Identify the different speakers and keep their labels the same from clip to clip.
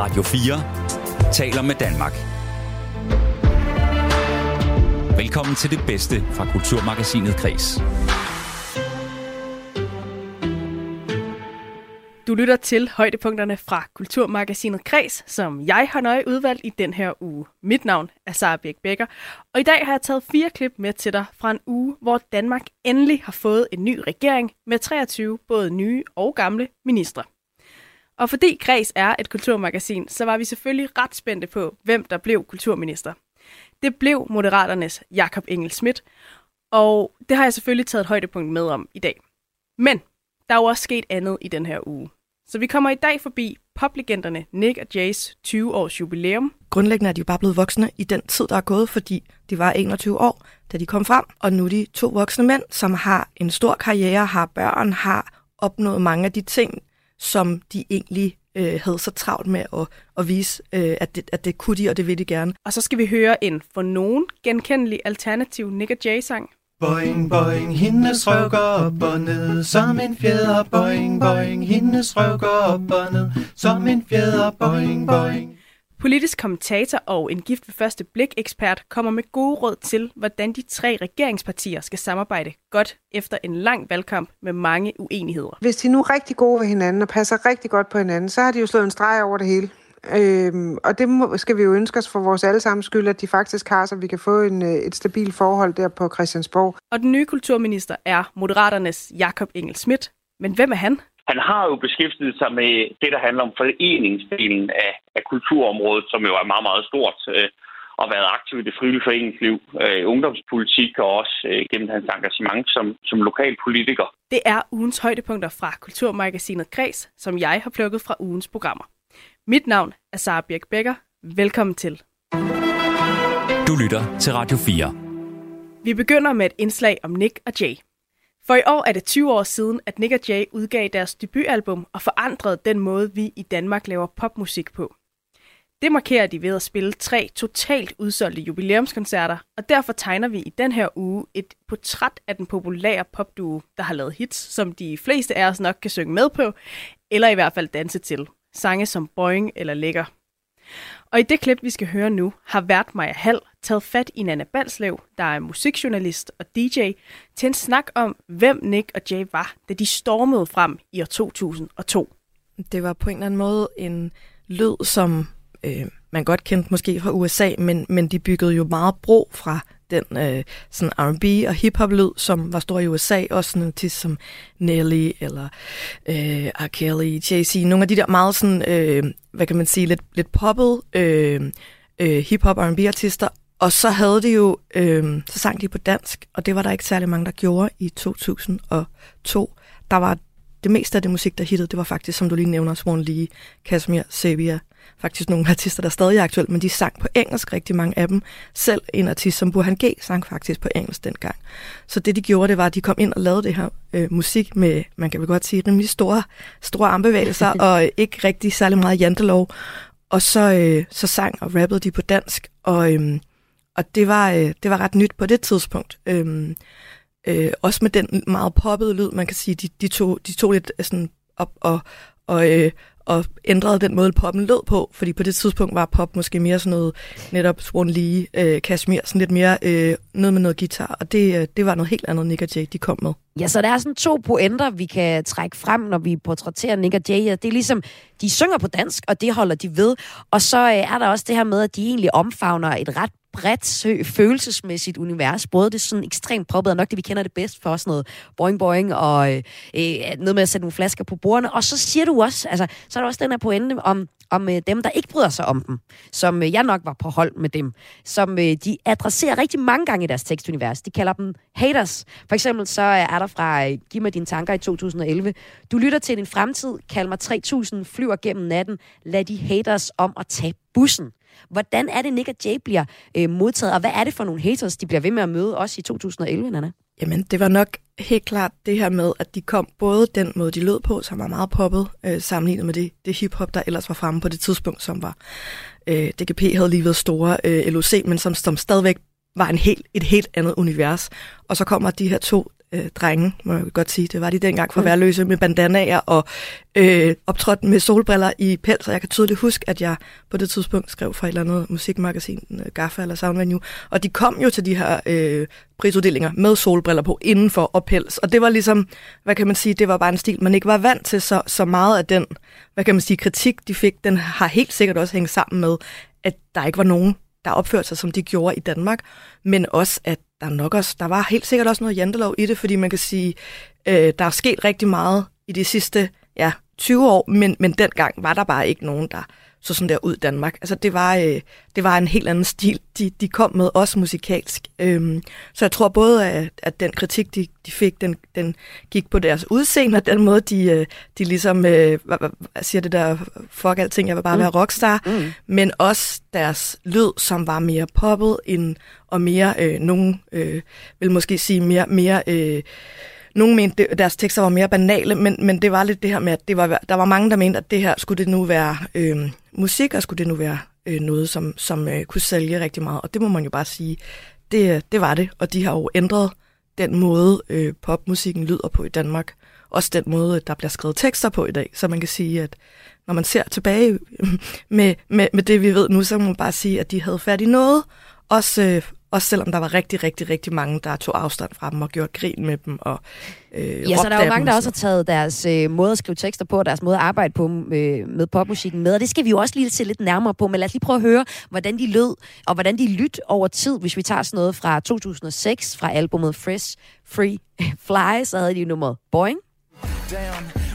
Speaker 1: Radio 4 taler med Danmark. Velkommen til det bedste fra Kulturmagasinet Kres.
Speaker 2: Du lytter til højdepunkterne fra Kulturmagasinet Kres, som jeg har nøje udvalgt i den her uge. Mit navn er Sara Birk Becker, og i dag har jeg taget fire klip med til dig fra en uge, hvor Danmark endelig har fået en ny regering med 23 både nye og gamle ministre. Og fordi Græs er et kulturmagasin, så var vi selvfølgelig ret spændte på, hvem der blev kulturminister. Det blev Moderaternes Jakob Engel Schmidt, og det har jeg selvfølgelig taget et højdepunkt med om i dag. Men der er jo også sket andet i den her uge. Så vi kommer i dag forbi poplegenderne Nick og Jays 20-års jubilæum.
Speaker 3: Grundlæggende er de jo bare blevet voksne i den tid, der er gået, fordi de var 21 år, da de kom frem. Og nu er de to voksne mænd, som har en stor karriere, har børn, har opnået mange af de ting, som de egentlig øh, havde så travlt med at, at vise, øh, at, det, at det kunne de, og det vil de gerne.
Speaker 2: Og så skal vi høre en for nogen genkendelig alternativ Nick Jay-sang.
Speaker 4: Boing, boing, hendes røv går op og ned, som en fjeder. Boing, boing, hendes røv går op og ned, som en fjeder. Boing, boing.
Speaker 2: Politisk kommentator og en gift ved første blik ekspert kommer med gode råd til, hvordan de tre regeringspartier skal samarbejde godt efter en lang valgkamp med mange uenigheder.
Speaker 5: Hvis de nu er rigtig gode ved hinanden og passer rigtig godt på hinanden, så har de jo slået en streg over det hele. Øhm, og det må, skal vi jo ønske os for vores allesammens skyld, at de faktisk har, så vi kan få en, øh, et stabilt forhold der på Christiansborg.
Speaker 2: Og den nye kulturminister er Moderaternes Jakob Engel Schmidt. Men hvem er han?
Speaker 6: Han har jo beskæftiget sig med det, der handler om foreningsdelen af, af kulturområdet, som jo er meget, meget stort, øh, og været aktiv i det frivillige foreningsliv, øh, ungdomspolitik og også øh, gennem hans engagement som, som lokalpolitiker.
Speaker 2: Det er ugens højdepunkter fra Kulturmagasinet Kreds, som jeg har plukket fra ugens programmer. Mit navn er Sara Birk Becker. Velkommen til.
Speaker 1: Du lytter til Radio 4.
Speaker 2: Vi begynder med et indslag om Nick og Jay. For i år er det 20 år siden, at Nick og Jay udgav deres debutalbum og forandrede den måde, vi i Danmark laver popmusik på. Det markerer de ved at spille tre totalt udsolgte jubilæumskoncerter, og derfor tegner vi i den her uge et portræt af den populære popduo, der har lavet hits, som de fleste af os nok kan synge med på, eller i hvert fald danse til sange som Boing eller Lækker. Og i det klip, vi skal høre nu, har vært Maja Hall taget fat i Nana Balslev, der er musikjournalist og DJ, til en snak om, hvem Nick og Jay var, da de stormede frem i år 2002.
Speaker 3: Det var på en eller anden måde en lyd, som øh, man godt kendte måske fra USA, men, men de byggede jo meget bro fra den øh, sådan R&B og hiphop lyd, som var stor i USA, også sådan til artist som Nelly eller øh, R. Kelly, Jay-Z, nogle af de der meget sådan, øh, hvad kan man sige, lidt, lidt poppet øh, øh, hiphop R&B artister, og så havde de jo, øh, så sang de på dansk, og det var der ikke særlig mange, der gjorde i 2002. Der var det meste af det musik, der hittede, det var faktisk, som du lige nævner, Swan Lee, Kashmir, Sabia, faktisk nogle artister, der stadig er aktuelle, men de sang på engelsk, rigtig mange af dem. Selv en artist som Burhan G. sang faktisk på engelsk dengang. Så det de gjorde, det var, at de kom ind og lavede det her øh, musik med, man kan vel godt sige, rimelig store, store armbevægelser, og ikke rigtig særlig meget jantelov. Og så, øh, så sang og rappede de på dansk, og, øh, og det, var, øh, det var ret nyt på det tidspunkt. Øh, øh, også med den meget poppede lyd, man kan sige, de, de, tog, de tog lidt sådan op og, og, øh, og ændrede den måde, poppen lød på, fordi på det tidspunkt var pop måske mere sådan noget, netop Swan Lee, øh, Kashmir, sådan lidt mere øh, noget med noget guitar, og det, øh, det var noget helt andet, Nick og Jay, de kom med.
Speaker 7: Ja, så der er sådan to pointer, vi kan trække frem, når vi portrætterer Nick og Jay. Det er ligesom, de synger på dansk, og det holder de ved. Og så øh, er der også det her med, at de egentlig omfavner et ret bredt følelsesmæssigt univers. Både det sådan ekstremt poppet, og nok det, vi kender det bedst for, sådan noget boing boing, og øh, øh, noget med at sætte nogle flasker på bordene. Og så siger du også, altså, så er der også den her pointe om, om øh, dem, der ikke bryder sig om dem, som øh, jeg nok var på hold med dem, som øh, de adresserer rigtig mange gange i deres tekstunivers. De kalder dem haters. For eksempel så øh, er der fra øh, Giv mig dine tanker i 2011. Du lytter til din fremtid, kald mig 3000, flyver gennem natten, lad de haters om at tage bussen. Hvordan er det, Nick og Jay bliver øh, modtaget, og hvad er det for nogle haters, de bliver ved med at møde også i 2011, Nana?
Speaker 3: Jamen, det var nok helt klart det her med, at de kom både den måde, de lød på, som var meget poppet, øh, sammenlignet med det, det hiphop, der ellers var fremme på det tidspunkt, som var øh, DGP havde lige været store øh, LOC, men som, som stadigvæk var en helt, et helt andet univers. Og så kommer de her to øh, drenge, må jeg godt sige. Det var de dengang for værløse med bandanaer og øh, optrådte med solbriller i pels. Og jeg kan tydeligt huske, at jeg på det tidspunkt skrev for et eller andet musikmagasin, øh, Gaffa eller Soundvenue. Og de kom jo til de her øh, prisuddelinger med solbriller på indenfor og pels. Og det var ligesom, hvad kan man sige, det var bare en stil, man ikke var vant til. Så, så meget af den, hvad kan man sige, kritik, de fik, den har helt sikkert også hængt sammen med, at der ikke var nogen, der opførte sig, som de gjorde i Danmark, men også, at der nok også, der var helt sikkert også noget jantelov i det, fordi man kan sige, øh, der er sket rigtig meget i de sidste ja, 20 år, men, men dengang var der bare ikke nogen, der så sådan der ud i Danmark. Altså det var, øh, det var en helt anden stil, de, de kom med, også musikalsk. Øhm, så jeg tror både, at, at den kritik, de, de fik, den, den gik på deres udseende, og den måde, de, øh, de ligesom, øh, siger det der, fuck alting, jeg vil bare mm. være rockstar, mm. men også deres lyd, som var mere poppet end, og mere, øh, nogen øh, vil måske sige mere, mere øh, nogle mente, deres tekster var mere banale, men, men det var lidt det her med, at det var, der var mange, der mente, at det her skulle det nu være øh, musik, og skulle det nu være øh, noget, som, som øh, kunne sælge rigtig meget. Og det må man jo bare sige, det, øh, det var det. Og de har jo ændret den måde, øh, popmusikken lyder på i Danmark. Også den måde, øh, der bliver skrevet tekster på i dag. Så man kan sige, at når man ser tilbage med, med, med det, vi ved nu, så må man bare sige, at de havde fat i noget. Også øh, også selvom der var rigtig, rigtig, rigtig mange, der tog afstand fra dem og gjorde grin med dem. Og,
Speaker 7: øh, ja, så der er jo mange, der også har taget deres øh, måde at skrive tekster på, og deres måde at arbejde på øh, med popmusikken med. Og det skal vi jo også lige se lidt nærmere på. Men lad os lige prøve at høre, hvordan de lød, og hvordan de lyt over tid. Hvis vi tager sådan noget fra 2006, fra albumet Fresh Free Fly, så havde de nummeret Boing.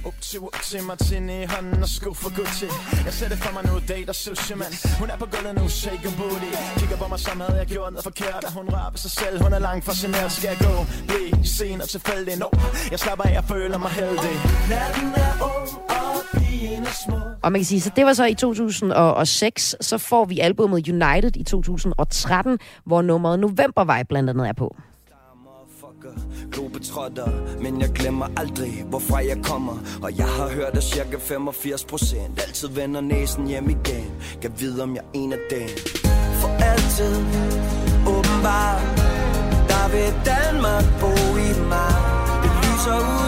Speaker 7: Damn. Upti, upti, Martin i hånden og sko for Gucci. Jeg det for mig nu, date sushi, man Hun er på gulvet nu, shake a booty. Kigger på mig, som havde jeg gjort noget forkert Hun rører ved sig selv, hun er langt fascineret Skal jeg gå, blive sen og tilfældig? No, jeg slapper af, jeg føler mig heldig. Natten er ung og og man kan sige, så det var så i 2006, så får vi albumet United i 2013, hvor nummeret Novembervej blandt andet er på globetrotter Men jeg glemmer aldrig, hvorfra jeg kommer. Og jeg har hørt, at cirka 85 procent Altid vender næsen hjem igen. Kan vide, om jeg er en af dem. For altid, åbenbart Der vil Danmark bo i mig. Det lyser ud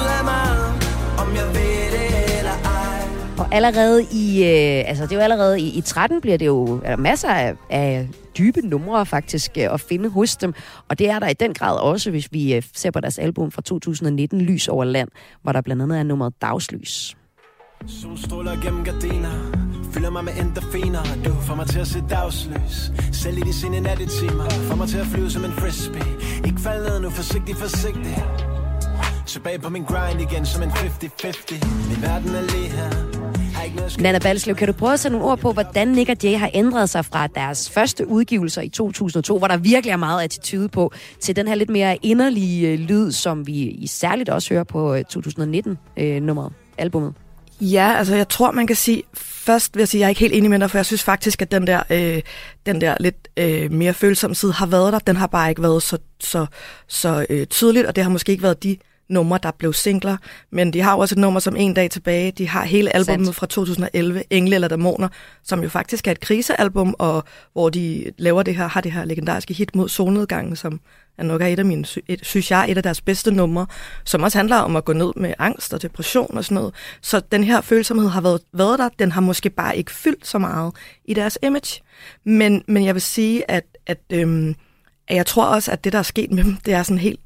Speaker 7: og allerede i, øh, altså det er jo allerede i, i 13 bliver det jo er der masser af, af dybe numre faktisk øh, at finde hos dem. Og det er der i den grad også, hvis vi øh, ser på deres album fra 2019, Lys over land, hvor der blandt andet er nummeret Dagslys. Solstråler gennem gardiner Fylder mig med endorfiner. Du får mig til at se dagslys Selv i de sene nattetimer. Får mig til at flyve som en frisbee Ikke fald ned nu, forsigtig, forsigtig. Tilbage på min grind igen som en 50-50 Min verden er lige her. Nana Balslev, kan du prøve at sætte nogle ord på, hvordan Nick og Jay har ændret sig fra deres første udgivelser i 2002, hvor der virkelig er meget attitude på, til den her lidt mere inderlige øh, lyd, som vi særligt også hører på øh, 2019-nummeret, albummet? albumet?
Speaker 3: Ja, altså jeg tror, man kan sige, først vil jeg sige, at jeg er ikke helt enig med dig, for jeg synes faktisk, at den der, øh, den der lidt øh, mere følsomme side har været der. Den har bare ikke været så, så, så øh, tydeligt, og det har måske ikke været de numre, der blev singler, men de har jo også et nummer som En dag tilbage. De har hele albumet Sandt. fra 2011, Engle eller Dæmoner, som jo faktisk er et krisealbum, og hvor de laver det her, har det her legendariske hit mod solnedgangen, som er nok er et af mine, et, synes jeg, et af deres bedste numre, som også handler om at gå ned med angst og depression og sådan noget. Så den her følsomhed har været, været der, den har måske bare ikke fyldt så meget i deres image. Men, men jeg vil sige, at, at, øhm, at jeg tror også, at det, der er sket med dem, det er sådan helt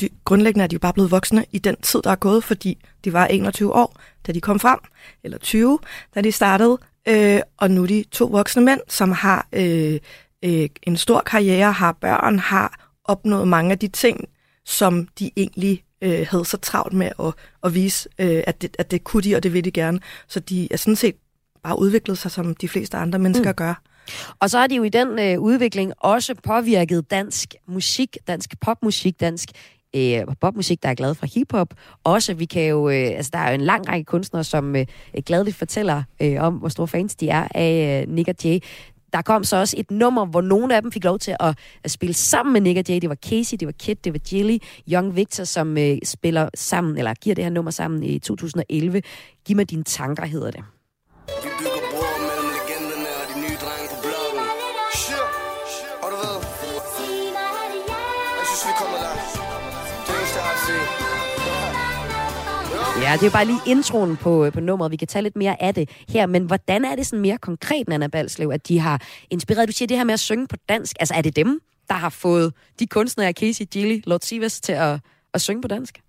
Speaker 3: de, grundlæggende er de jo bare blevet voksne i den tid, der er gået, fordi de var 21 år, da de kom frem, eller 20, da de startede, øh, og nu er de to voksne mænd, som har øh, øh, en stor karriere, har børn, har opnået mange af de ting, som de egentlig øh, havde så travlt med at, at vise, øh, at, det, at det kunne de, og det vil de gerne. Så de er sådan set bare udviklet sig, som de fleste andre mennesker mm. gør.
Speaker 7: Og så har de jo i den øh, udvikling også påvirket dansk musik, dansk popmusik, dansk øh, popmusik, der er glad for hiphop. Også, vi kan jo, øh, altså der er jo en lang række kunstnere, som øh, gladeligt fortæller øh, om, hvor store fans de er af øh, Nick og Jay. Der kom så også et nummer, hvor nogle af dem fik lov til at, at spille sammen med Nick og Jay. Det var Casey, det var Kid, det var Jilly, Young Victor, som øh, spiller sammen, eller giver det her nummer sammen i 2011. Giv mig dine tanker, hedder det. Ja, det er jo bare lige introen på, øh, på nummeret. Vi kan tage lidt mere af det her. Men hvordan er det sådan mere konkret, Nana Balslev, at de har inspireret? Du siger det her med at synge på dansk. Altså, er det dem, der har fået de kunstnere, Casey, Gilly, Lord Sivas, til at, at synge på dansk?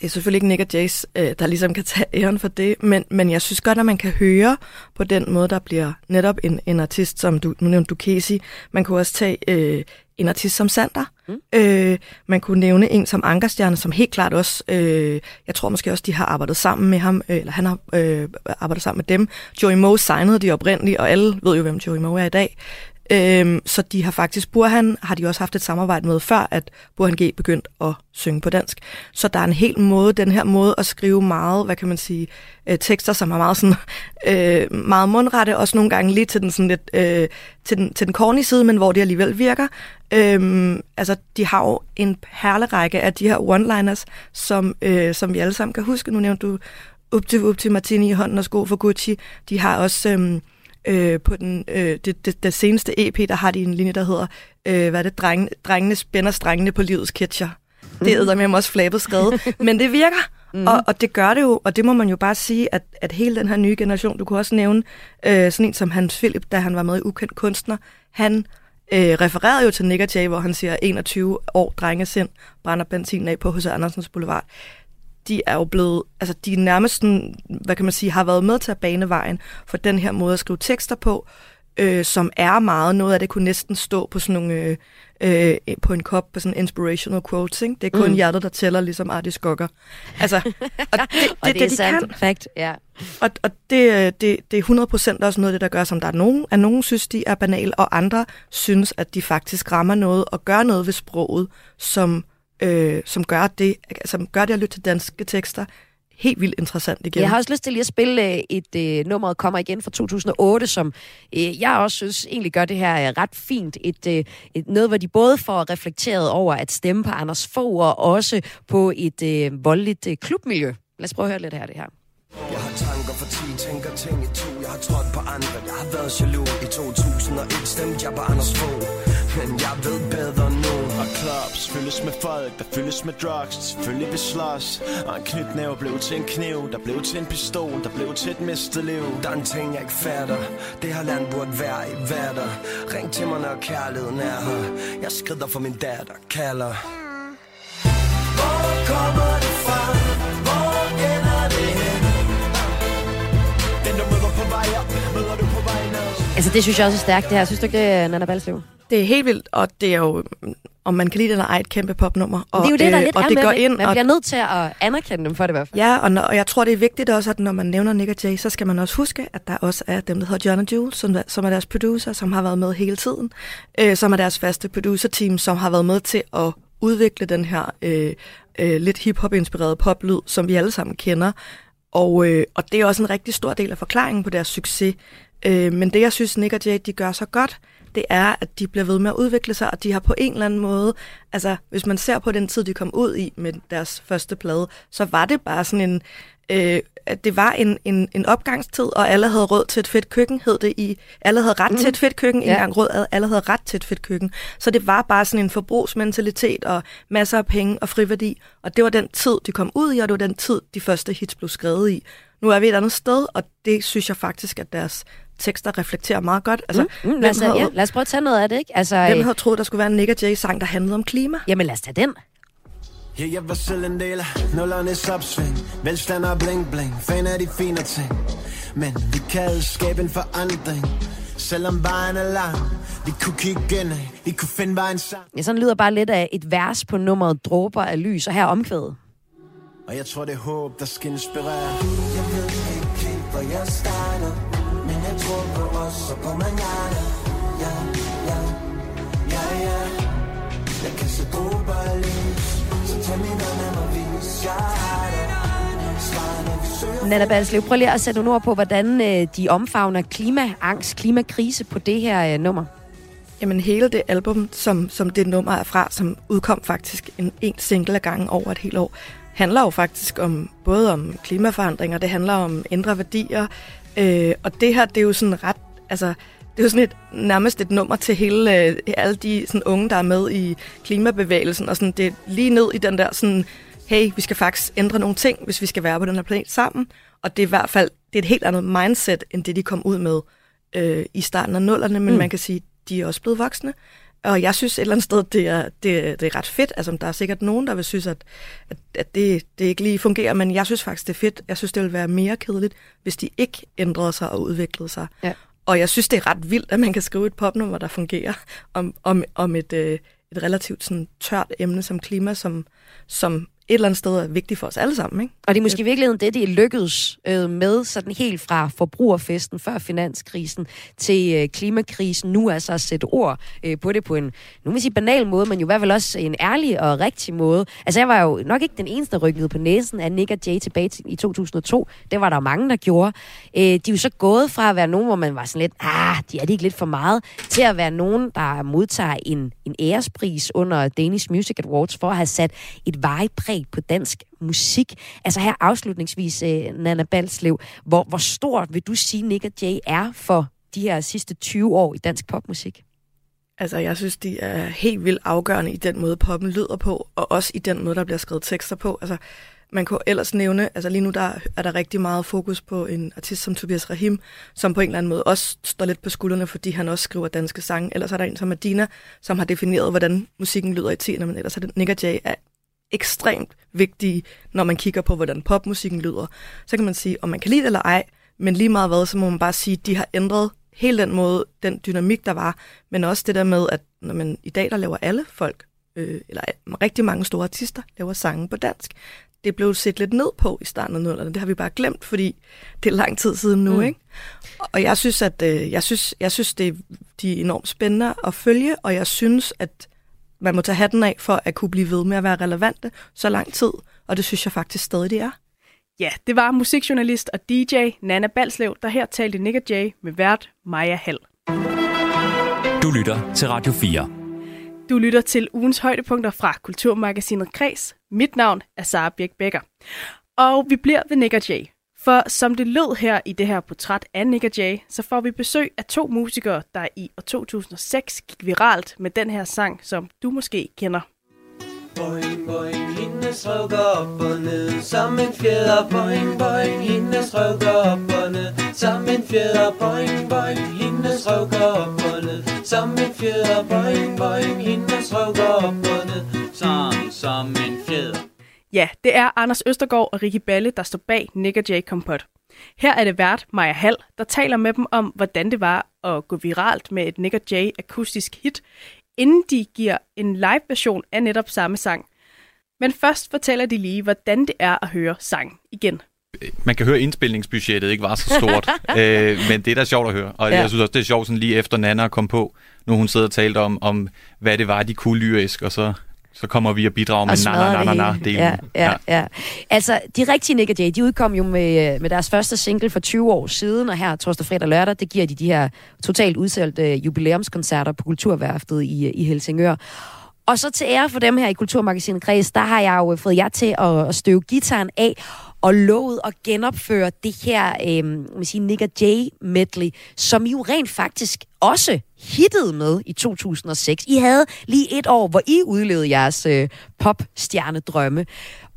Speaker 3: Det er selvfølgelig ikke Nick og Jace, øh, der ligesom kan tage æren for det, men, men jeg synes godt, at man kan høre på den måde, der bliver netop en, en artist, som du, nu nævnte du Casey. Man kunne også tage øh, en artist som Sander. Mm. Øh, man kunne nævne en som Ankerstjerne, som helt klart også, øh, jeg tror måske også, de har arbejdet sammen med ham, øh, eller han har øh, arbejdet sammen med dem. Joey Moe signede de oprindeligt, og alle ved jo, hvem Joey Moe er i dag. Øhm, så de har faktisk, Burhan har de også haft et samarbejde med, før at Burhan G begyndte at synge på dansk. Så der er en helt måde, den her måde at skrive meget, hvad kan man sige, øh, tekster, som er meget sådan, øh, meget mundrette, også nogle gange lige til den sådan lidt, øh, til den, til den corny side, men hvor det alligevel virker. Øhm, altså, de har jo en perlerække af de her one-liners, som, øh, som vi alle sammen kan huske. Nu nævnte du up til, Martini i hånden og sko for Gucci. De har også... Øh, Øh, på den, øh, det, det, det seneste EP, der har de en linje, der hedder, øh, hvad er det, Dreng, drengene spænder strengene på livets ketcher. Det er med også flabet skrevet, men det virker. Mm. Og, og det gør det jo, og det må man jo bare sige, at, at hele den her nye generation, du kunne også nævne øh, sådan en som Hans Philip, da han var med i Ukendt Kunstner, han øh, refererede jo til Nick Jay, hvor han siger 21 år drengesindt, brænder benzin af på H.C. Andersens Boulevard de er jo blevet, altså de nærmest, sådan, hvad kan man sige, har været med til at bane vejen for den her måde at skrive tekster på, øh, som er meget, noget af det kunne næsten stå på sådan nogle, øh, øh, på en kop på sådan inspirational quotes, ikke? Det er kun mm. hjertet, der tæller, ligesom Artis Gokker. Altså, og det,
Speaker 7: og det, det, det er de sandt, kan. fact, ja.
Speaker 3: Og, og det, det, det er 100% også noget af det, der gør, som der er nogen, at nogen synes, de er banale, og andre synes, at de faktisk rammer noget og gør noget ved sproget, som øh, som gør det, som gør det at lytte til danske tekster helt vildt interessant igen.
Speaker 7: Jeg har også lyst til lige at spille øh, et øh, nummer, der kommer igen fra 2008, som øh, jeg også synes egentlig gør det her øh, ret fint. Et, øh, et, noget, hvor de både får reflekteret over at stemme på Anders Fogh, og også på et øh, voldeligt øh, klubmiljø. Lad os prøve at høre lidt her det her. Jeg har tanker for 10, tænker ting i to. Jeg har trådt på andre, jeg har været jaloux. I 2001 stemte jeg på Anders Fogh, men jeg ved bedre clubs fyldes med folk, der fyldes med drugs. Selvfølgelig vi slås. Og en knytnæve blev til en kniv, der blev til en pistol, der blev til et mistet liv. Der er en ting, jeg ikke fatter. Det her land burde være i vatter Ring til mig, når kærligheden er her. Jeg skrider for min datter, kalder. Hvor kommer det fra? Hvor ender det hen? Den, du møder på vej op, møder du på vej ned. Altså, det synes jeg også er stærkt, det her. Synes du ikke øh, det, Nana Balslev?
Speaker 3: Det er helt vildt, og det er jo, om man kan lide det eller ej, et kæmpe popnummer.
Speaker 7: Og, det er jo det, der øh, lidt og det går ind, Man bliver nødt til at anerkende dem for det i hvert fald.
Speaker 3: Ja, og, når, og jeg tror, det er vigtigt også, at når man nævner Nick og Jay, så skal man også huske, at der også er dem, der hedder John og Jules, som, som er deres producer, som har været med hele tiden, øh, som er deres faste producer-team, som har været med til at udvikle den her øh, øh, lidt hip-hop-inspirerede poplyd, som vi alle sammen kender. Og, øh, og det er også en rigtig stor del af forklaringen på deres succes. Øh, men det, jeg synes, Nick og Jay, de gør så godt, det er, at de bliver ved med at udvikle sig, og de har på en eller anden måde, altså hvis man ser på den tid, de kom ud i med deres første plade, så var det bare sådan en, øh, at det var en, en, en opgangstid, og alle havde råd til et fedt køkken, hed det i, alle havde ret mm. til et fedt køkken, ja. engang råd, alle havde ret til et fedt køkken. Så det var bare sådan en forbrugsmentalitet, og masser af penge og friværdi, og det var den tid, de kom ud i, og det var den tid, de første hits blev skrevet i. Nu er vi et andet sted, og det synes jeg faktisk, at deres tekster reflekterer meget godt. Altså,
Speaker 7: mm, mm, lad, os, havde, ja, lad os prøve at tage noget af det, ikke? Altså,
Speaker 3: hvem øh, havde troet, der skulle være en Nick Jay-sang, der handlede om klima?
Speaker 7: Jamen lad os tage den.
Speaker 8: Ja, jeg var selv en del af nullernes opsving Velstand og bling bling, fan af de fine ting. Men vi kan skabe en forandring. Selvom vejen er lang Vi kunne kigge ind vi kunne finde vejen sammen.
Speaker 7: Ja, sådan lyder bare lidt af et vers på nummeret Dråber af lys, og her omkvædet.
Speaker 8: Og jeg tror det er håb, der skal inspirere. Jeg ved ikke helt, hvor jeg starter manana Ja, ja, ja, ja. Jeg kan se dråber lys Så tag min hånd af mig, vis. Jeg
Speaker 7: Nana Balslev, prøv lige at sætte nogle ord på, hvordan øh, de omfavner klimaangst, klimakrise på det her øh, nummer.
Speaker 3: Jamen hele det album, som, som det nummer er fra, som udkom faktisk en, en single af gangen over et helt år, handler jo faktisk om både om klimaforandringer, det handler om indre værdier, Øh, og det her, det er jo sådan ret, altså, det er jo sådan et, nærmest et nummer til hele, øh, alle de sådan, unge, der er med i klimabevægelsen, og sådan, det er lige ned i den der sådan, hey, vi skal faktisk ændre nogle ting, hvis vi skal være på den her planet sammen. Og det er i hvert fald det er et helt andet mindset, end det de kom ud med øh, i starten af nullerne, men mm. man kan sige, de er også blevet voksne. Og jeg synes et eller andet sted, det er, det, det er ret fedt. Altså, der er sikkert nogen, der vil synes, at, at, at det, det ikke lige fungerer, men jeg synes faktisk, det er fedt. Jeg synes, det ville være mere kedeligt, hvis de ikke ændrede sig og udviklede sig.
Speaker 7: Ja.
Speaker 3: Og jeg synes, det er ret vildt, at man kan skrive et popnummer, der fungerer om, om, om et, øh, et relativt sådan, tørt emne som klima, som, som et eller andet sted er vigtigt for os alle sammen. Ikke?
Speaker 7: Og det er måske i virkeligheden det, det er lykkedes øh, med, sådan helt fra forbrugerfesten før finanskrisen til øh, klimakrisen, nu altså at sætte ord øh, på det på en, nu vil sige banal måde, men jo i hvert fald også en ærlig og rigtig måde. Altså jeg var jo nok ikke den eneste, der rykkede på næsen af Nick og Jay tilbage til, i 2002. Det var der jo mange, der gjorde. Øh, de er jo så gået fra at være nogen, hvor man var sådan lidt, ah, de er det ikke lidt for meget, til at være nogen, der modtager en, en ærespris under Danish Music Awards for at have sat et varigt præg på dansk musik. Altså her afslutningsvis, øh, Nana Balslev, hvor, hvor stort vil du sige, Nick og Jay er for de her sidste 20 år i dansk popmusik?
Speaker 3: Altså, jeg synes, de er helt vildt afgørende i den måde, poppen lyder på, og også i den måde, der bliver skrevet tekster på. Altså, man kunne ellers nævne, altså lige nu der er der rigtig meget fokus på en artist som Tobias Rahim, som på en eller anden måde også står lidt på skuldrene, fordi han også skriver danske sange. Ellers er der en som Adina, som har defineret, hvordan musikken lyder i tiden, men ellers er det Nick Jay er ekstremt vigtige, når man kigger på, hvordan popmusikken lyder. Så kan man sige, om man kan lide det eller ej, men lige meget hvad, så må man bare sige, at de har ændret hele den måde, den dynamik, der var, men også det der med, at når man i dag, der laver alle folk, øh, eller rigtig mange store artister, laver sange på dansk. Det blev set lidt ned på i starten af nullerne. Det har vi bare glemt, fordi det er lang tid siden nu, mm. ikke? Og jeg synes, at øh, jeg synes, jeg synes, det de er enormt spændende at følge, og jeg synes, at man må tage hatten af for at kunne blive ved med at være relevante så lang tid, og det synes jeg faktisk stadig, det er.
Speaker 2: Ja, det var musikjournalist og DJ Nana Balslev, der her talte Nick og Jay med vært Maja Hall.
Speaker 1: Du lytter til Radio 4.
Speaker 2: Du lytter til ugens højdepunkter fra Kulturmagasinet Kreds. Mit navn er Sara Birk Becker. Og vi bliver ved Nick og Jay. For som det lød her i det her portræt af Nick og Jay, så får vi besøg af to musikere, der i år 2006 gik viralt med den her sang, som du måske kender.
Speaker 8: Boing, boing, hendes røv går op og ned Som en fjeder, boing, boing Hendes røv går op og ned Som en fjeder, boing, boing Hendes røv går op og ned Som en fjeder, boing, boing Hendes røv går op og ned Som, som en fjeder.
Speaker 2: Ja, det er Anders Østergaard og Rikke Balle, der står bag Nick og Jay Kompot. Her er det vært Maja Hall, der taler med dem om, hvordan det var at gå viralt med et Nick og Jay akustisk hit, inden de giver en live-version af netop samme sang. Men først fortæller de lige, hvordan det er at høre sang igen.
Speaker 9: Man kan høre, at indspilningsbudgettet ikke var så stort, øh, men det er da sjovt at høre. Og ja. jeg synes også, det er sjovt sådan lige efter Nana kom på, nu hun sidder og talte om, om hvad det var, de kunne lyrisk, og så så kommer vi og bidrager med na na na na delen.
Speaker 7: Ja, ja, ja. Altså, de rigtige Nick Jay, de udkom jo med, med deres første single for 20 år siden, og her torsdag, fredag og lørdag, det giver de de her totalt udsolgte jubilæumskoncerter på Kulturværftet i, i Helsingør. Og så til ære for dem her i Kulturmagasinet Kreds, der har jeg jo fået jer til at støve gitaren af, og lovet at genopføre det her øh, man siger, Nick Jay medley, som I jo rent faktisk også hittede med i 2006. I havde lige et år, hvor I udlevede jeres øh, popstjernedrømme.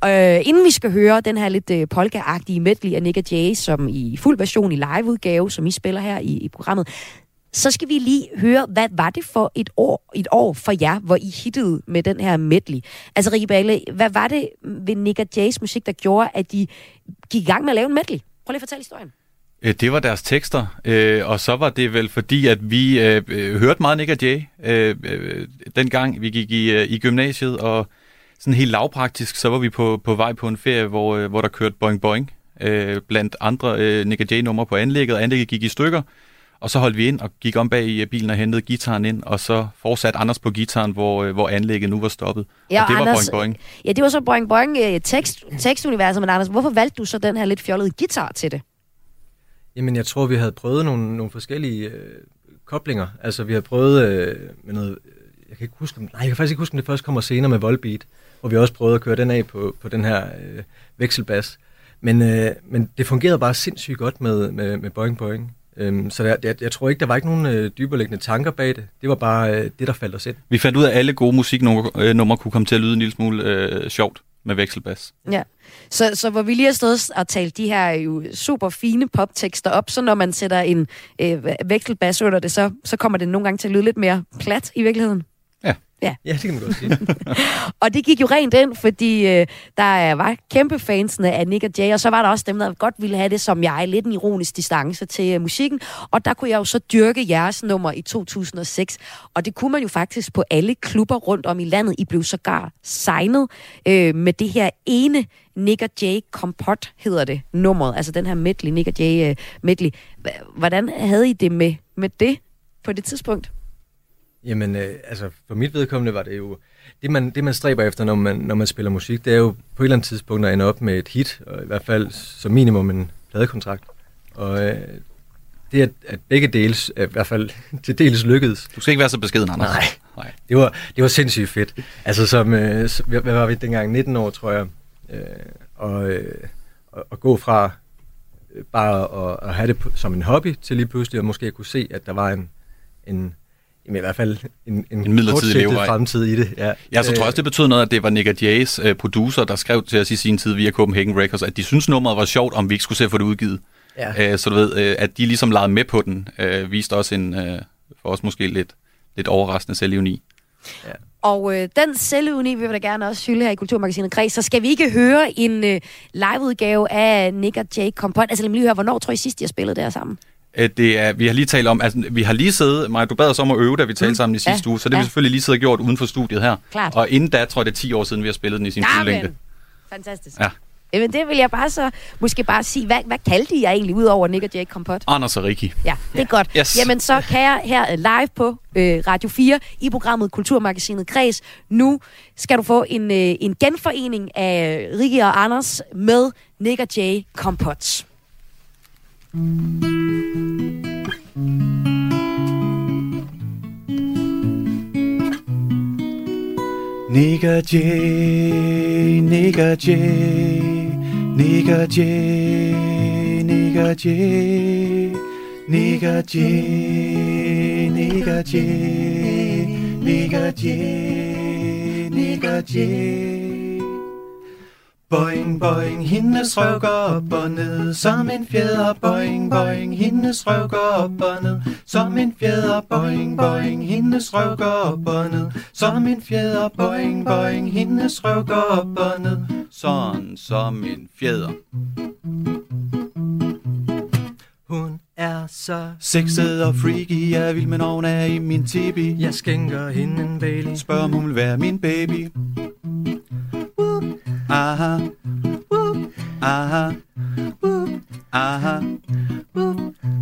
Speaker 7: Øh, inden vi skal høre den her lidt øh, polka-agtige medley af Nick Jay, som i fuld version i liveudgave, som I spiller her i, i programmet, så skal vi lige høre, hvad var det for et år, et år for jer, hvor I hittede med den her medley? Altså, Rikke Bale, hvad var det ved Nick Jays musik, der gjorde, at de gik i gang med at lave en medley? Prøv lige at fortælle historien.
Speaker 9: Øh, det var deres tekster, øh, og så var det vel fordi, at vi øh, hørte meget Nick og Jay, øh, øh, dengang vi gik i, øh, i gymnasiet, og sådan helt lavpraktisk, så var vi på, på vej på en ferie, hvor, øh, hvor der kørte Boing Boing, øh, blandt andre øh, Nick Jay-numre på anlægget, og anlægget gik i stykker, og så holdt vi ind og gik om bag i bilen og hentede gitaren ind, og så fortsatte Anders på gitaren, hvor, øh, hvor anlægget nu var stoppet.
Speaker 7: Ja,
Speaker 9: og det
Speaker 7: Anders,
Speaker 9: var Boing Boing.
Speaker 7: Ja, det var så Boing Boing øh, tekst, tekstuniverset, men Anders, hvorfor valgte du så den her lidt fjollede guitar til det?
Speaker 10: Jamen, jeg tror, vi havde prøvet nogle, nogle forskellige øh, koblinger. Altså, vi har prøvet øh, med noget... Jeg kan ikke huske, nej, jeg kan faktisk ikke huske, om det først kommer senere med Volbeat, hvor vi også prøvede at køre den af på, på den her øh, vekselbas. Men, øh, men det fungerede bare sindssygt godt med, med, med Boing Boing. Øhm, så der, jeg, jeg tror ikke, der var ikke nogen øh, dyberliggende tanker bag det. Det var bare øh, det, der faldt os ind.
Speaker 9: Vi fandt ud af, at alle gode musiknumre øh, kunne komme til at lyde en lille smule øh, sjovt med vekselbas.
Speaker 7: Ja. Så, så hvor vi lige har stået og talt de her jo super fine poptekster op, så når man sætter en øh, vekselbas under det, så, så kommer det nogle gange til at lyde lidt mere plat i virkeligheden.
Speaker 9: Ja.
Speaker 7: Ja.
Speaker 10: Det kan man godt sige.
Speaker 7: Og det gik jo rent ind, fordi øh, der var kæmpe fansene af Nick og Jay, og så var der også dem, der godt ville have det som jeg, lidt en ironisk distance til øh, musikken. Og der kunne jeg jo så dyrke jeres nummer i 2006. Og det kunne man jo faktisk på alle klubber rundt om i landet. I blev sågar signet øh, med det her ene Nick og Jay Kompot, hedder det, nummeret. Altså den her medley, Nick og Jay øh, medley. Hvordan havde I det med, med det på det tidspunkt?
Speaker 10: Jamen, øh, altså, for mit vedkommende var det jo... Det man, det, man stræber efter, når man, når man spiller musik, det er jo på et eller andet tidspunkt at ende op med et hit, og i hvert fald som minimum en pladekontrakt. Og øh, det, at, at begge dels, øh, i hvert fald til dels lykkedes,
Speaker 9: Du skal ikke være så beskeden, Anders.
Speaker 10: Nej.
Speaker 9: Nej.
Speaker 10: det var, det var sindssygt fedt. Altså som, øh, hvad var vi dengang, 19 år, tror jeg, øh, og, øh, og, gå fra øh, bare at, at have det som en hobby, til lige pludselig at måske kunne se, at der var en, en jamen i hvert fald en, en,
Speaker 9: En midlertidig levevej.
Speaker 10: fremtid i det. Ja,
Speaker 9: Ja, så tror jeg også, det betød noget, at det var Nick Jays øh, producer, der skrev til os i sin tid via Copenhagen Records, at de synes nummeret var sjovt, om vi ikke skulle se at få det udgivet.
Speaker 10: Ja.
Speaker 9: Øh, så du ved, øh, at de ligesom legede med på den, øh, viste også en, øh, for os måske lidt, lidt overraskende selvivni.
Speaker 7: Og øh, den selvuni vil vi da gerne også hylde her i Kulturmagasinet Kreds. Så skal vi ikke høre en øh, liveudgave af Nick og Jay Kompot? Altså lad mig lige høre, hvornår tror I sidst, I har spillet der sammen?
Speaker 9: Øh, Det er, vi har lige talt om, altså vi har lige siddet, Maja, du bad os om at øve, da vi talte mm. sammen i sidste
Speaker 7: Ja.
Speaker 9: uge, så det har
Speaker 7: Ja.
Speaker 9: vi selvfølgelig lige siddet og gjort uden for studiet her.
Speaker 7: Klart.
Speaker 9: Og inden da, tror jeg det er 10 år siden, vi har spillet den i sin fulde længde.
Speaker 7: Fantastisk.
Speaker 9: Ja.
Speaker 7: Jamen det vil jeg bare så måske bare sige. Hvad, hvad kaldte I jer egentlig ud over Nick og Jay Kompot?
Speaker 9: Anders og Rikki.
Speaker 7: Ja, det er godt.
Speaker 9: Yes.
Speaker 7: Jamen så kan jeg her øh, live på øh, Radio 4 i programmet Kulturmagasinet Kreds. Nu skal du få en, øh, en genforening af Rikke og Anders med Nick og Jay Kompot.
Speaker 4: 네가 제 네가 제 네가 제 네가 제 네가 제 네가 제 네가 제 네가 제 Boing, boing, hendes røv går op og ned som en fjeder. Boing, boing, hendes røv går op og ned som en fjeder. Boing, boing, hendes røv går op og ned som en fjeder. Boing, boing, hendes røv går op og ned.
Speaker 9: Sådan som en fjeder.
Speaker 10: Hun er så...
Speaker 4: Sexet og freaky, jeg vil, men hun er i min tibi.
Speaker 10: Jeg skænker hende en Bailey.
Speaker 4: Spørg om hun vil være min baby. Aha. Aha. Aha.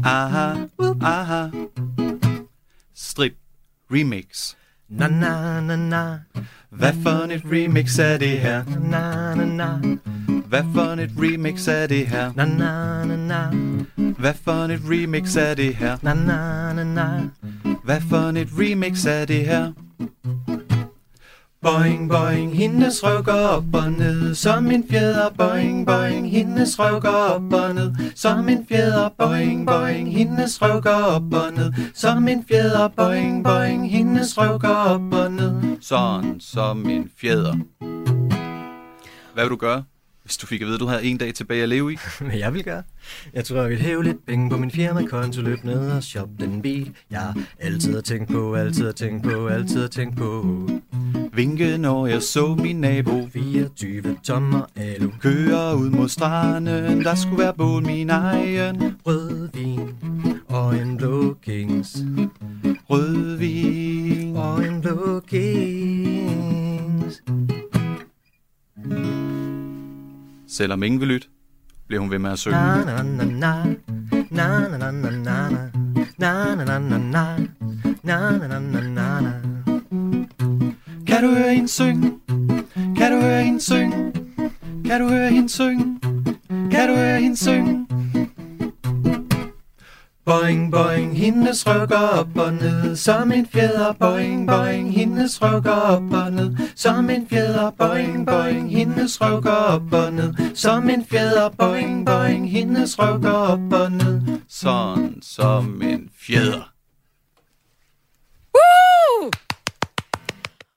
Speaker 4: Aha. Aha. Strip Remix.
Speaker 10: Na na na na.
Speaker 4: Hvad for et remix er det her?
Speaker 10: Na na na.
Speaker 4: Hvad for et remix er det her?
Speaker 10: Na na na na.
Speaker 4: Hvad for et remix er det her?
Speaker 10: Na na na na.
Speaker 4: Hvad for et remix er det her? Boing, boing, hendes røv går op og ned. Som en fjeder, boing, boing Hendes røv går op og ned. Som en fjeder, boing, boing Hendes røv går op og ned. Som en fjeder, boing, boing Hendes røv går op og ned.
Speaker 9: Sådan som en fjeder. Hvad vil du gøre, hvis du fik at vide, at du havde en dag tilbage at leve i?
Speaker 10: Hvad jeg vil gøre? Jeg tror, jeg vil hæve lidt penge på min firmakonto, løb ned og shoppe den bil. Jeg altid har tænkt på, altid har tænkt på, altid har tænkt på.
Speaker 4: Vinke, når jeg så min nabo
Speaker 10: 24 tommer alu.
Speaker 4: Køre ud mod stranden Der skulle være bål min egen
Speaker 10: Rødvin og en blå kings.
Speaker 4: Rødvin
Speaker 10: Og en blå kings.
Speaker 9: Selvom ingen vil lytte, bliver hun ved med at synge.
Speaker 10: Na na na na. Na na na na na na. Na na na na na. Na na na na na na.
Speaker 4: Kan du høre hende synge? Kan du høre hende synge? Kan du høre hende synge? Kan du høre hende synge? Boing, boing, hendes rykker op og ned Som en fjeder, boing, boing Hendes rykker op og ned Som en fjeder, boing, boing Hendes rykker op og ned Som en fjeder, boing, boing Hendes rykker op og ned
Speaker 9: Sådan som en fjeder.
Speaker 7: Woo!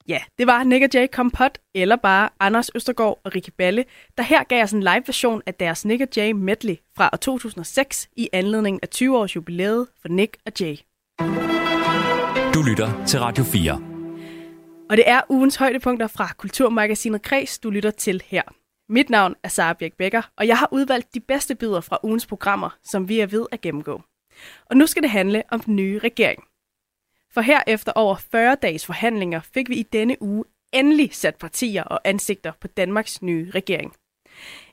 Speaker 2: Ja, det var Nick og Jay Kompot, eller bare Anders Østergaard og Rikke Balle, der her gav os en live version af deres Nick og Jay medley fra år 2006 i anledning af 20 års jubilæet for Nick og Jay.
Speaker 1: Du lytter til Radio 4.
Speaker 2: Og det er ugens højdepunkter fra Kulturmagasinet Kreds, du lytter til her. Mit navn er Sara Birk Becker, og jeg har udvalgt de bedste bidder fra ugens programmer, som vi er ved at gennemgå. Og nu skal det handle om den nye regering. For her efter over 40 dages forhandlinger fik vi i denne uge endelig sat partier og ansigter på Danmarks nye regering.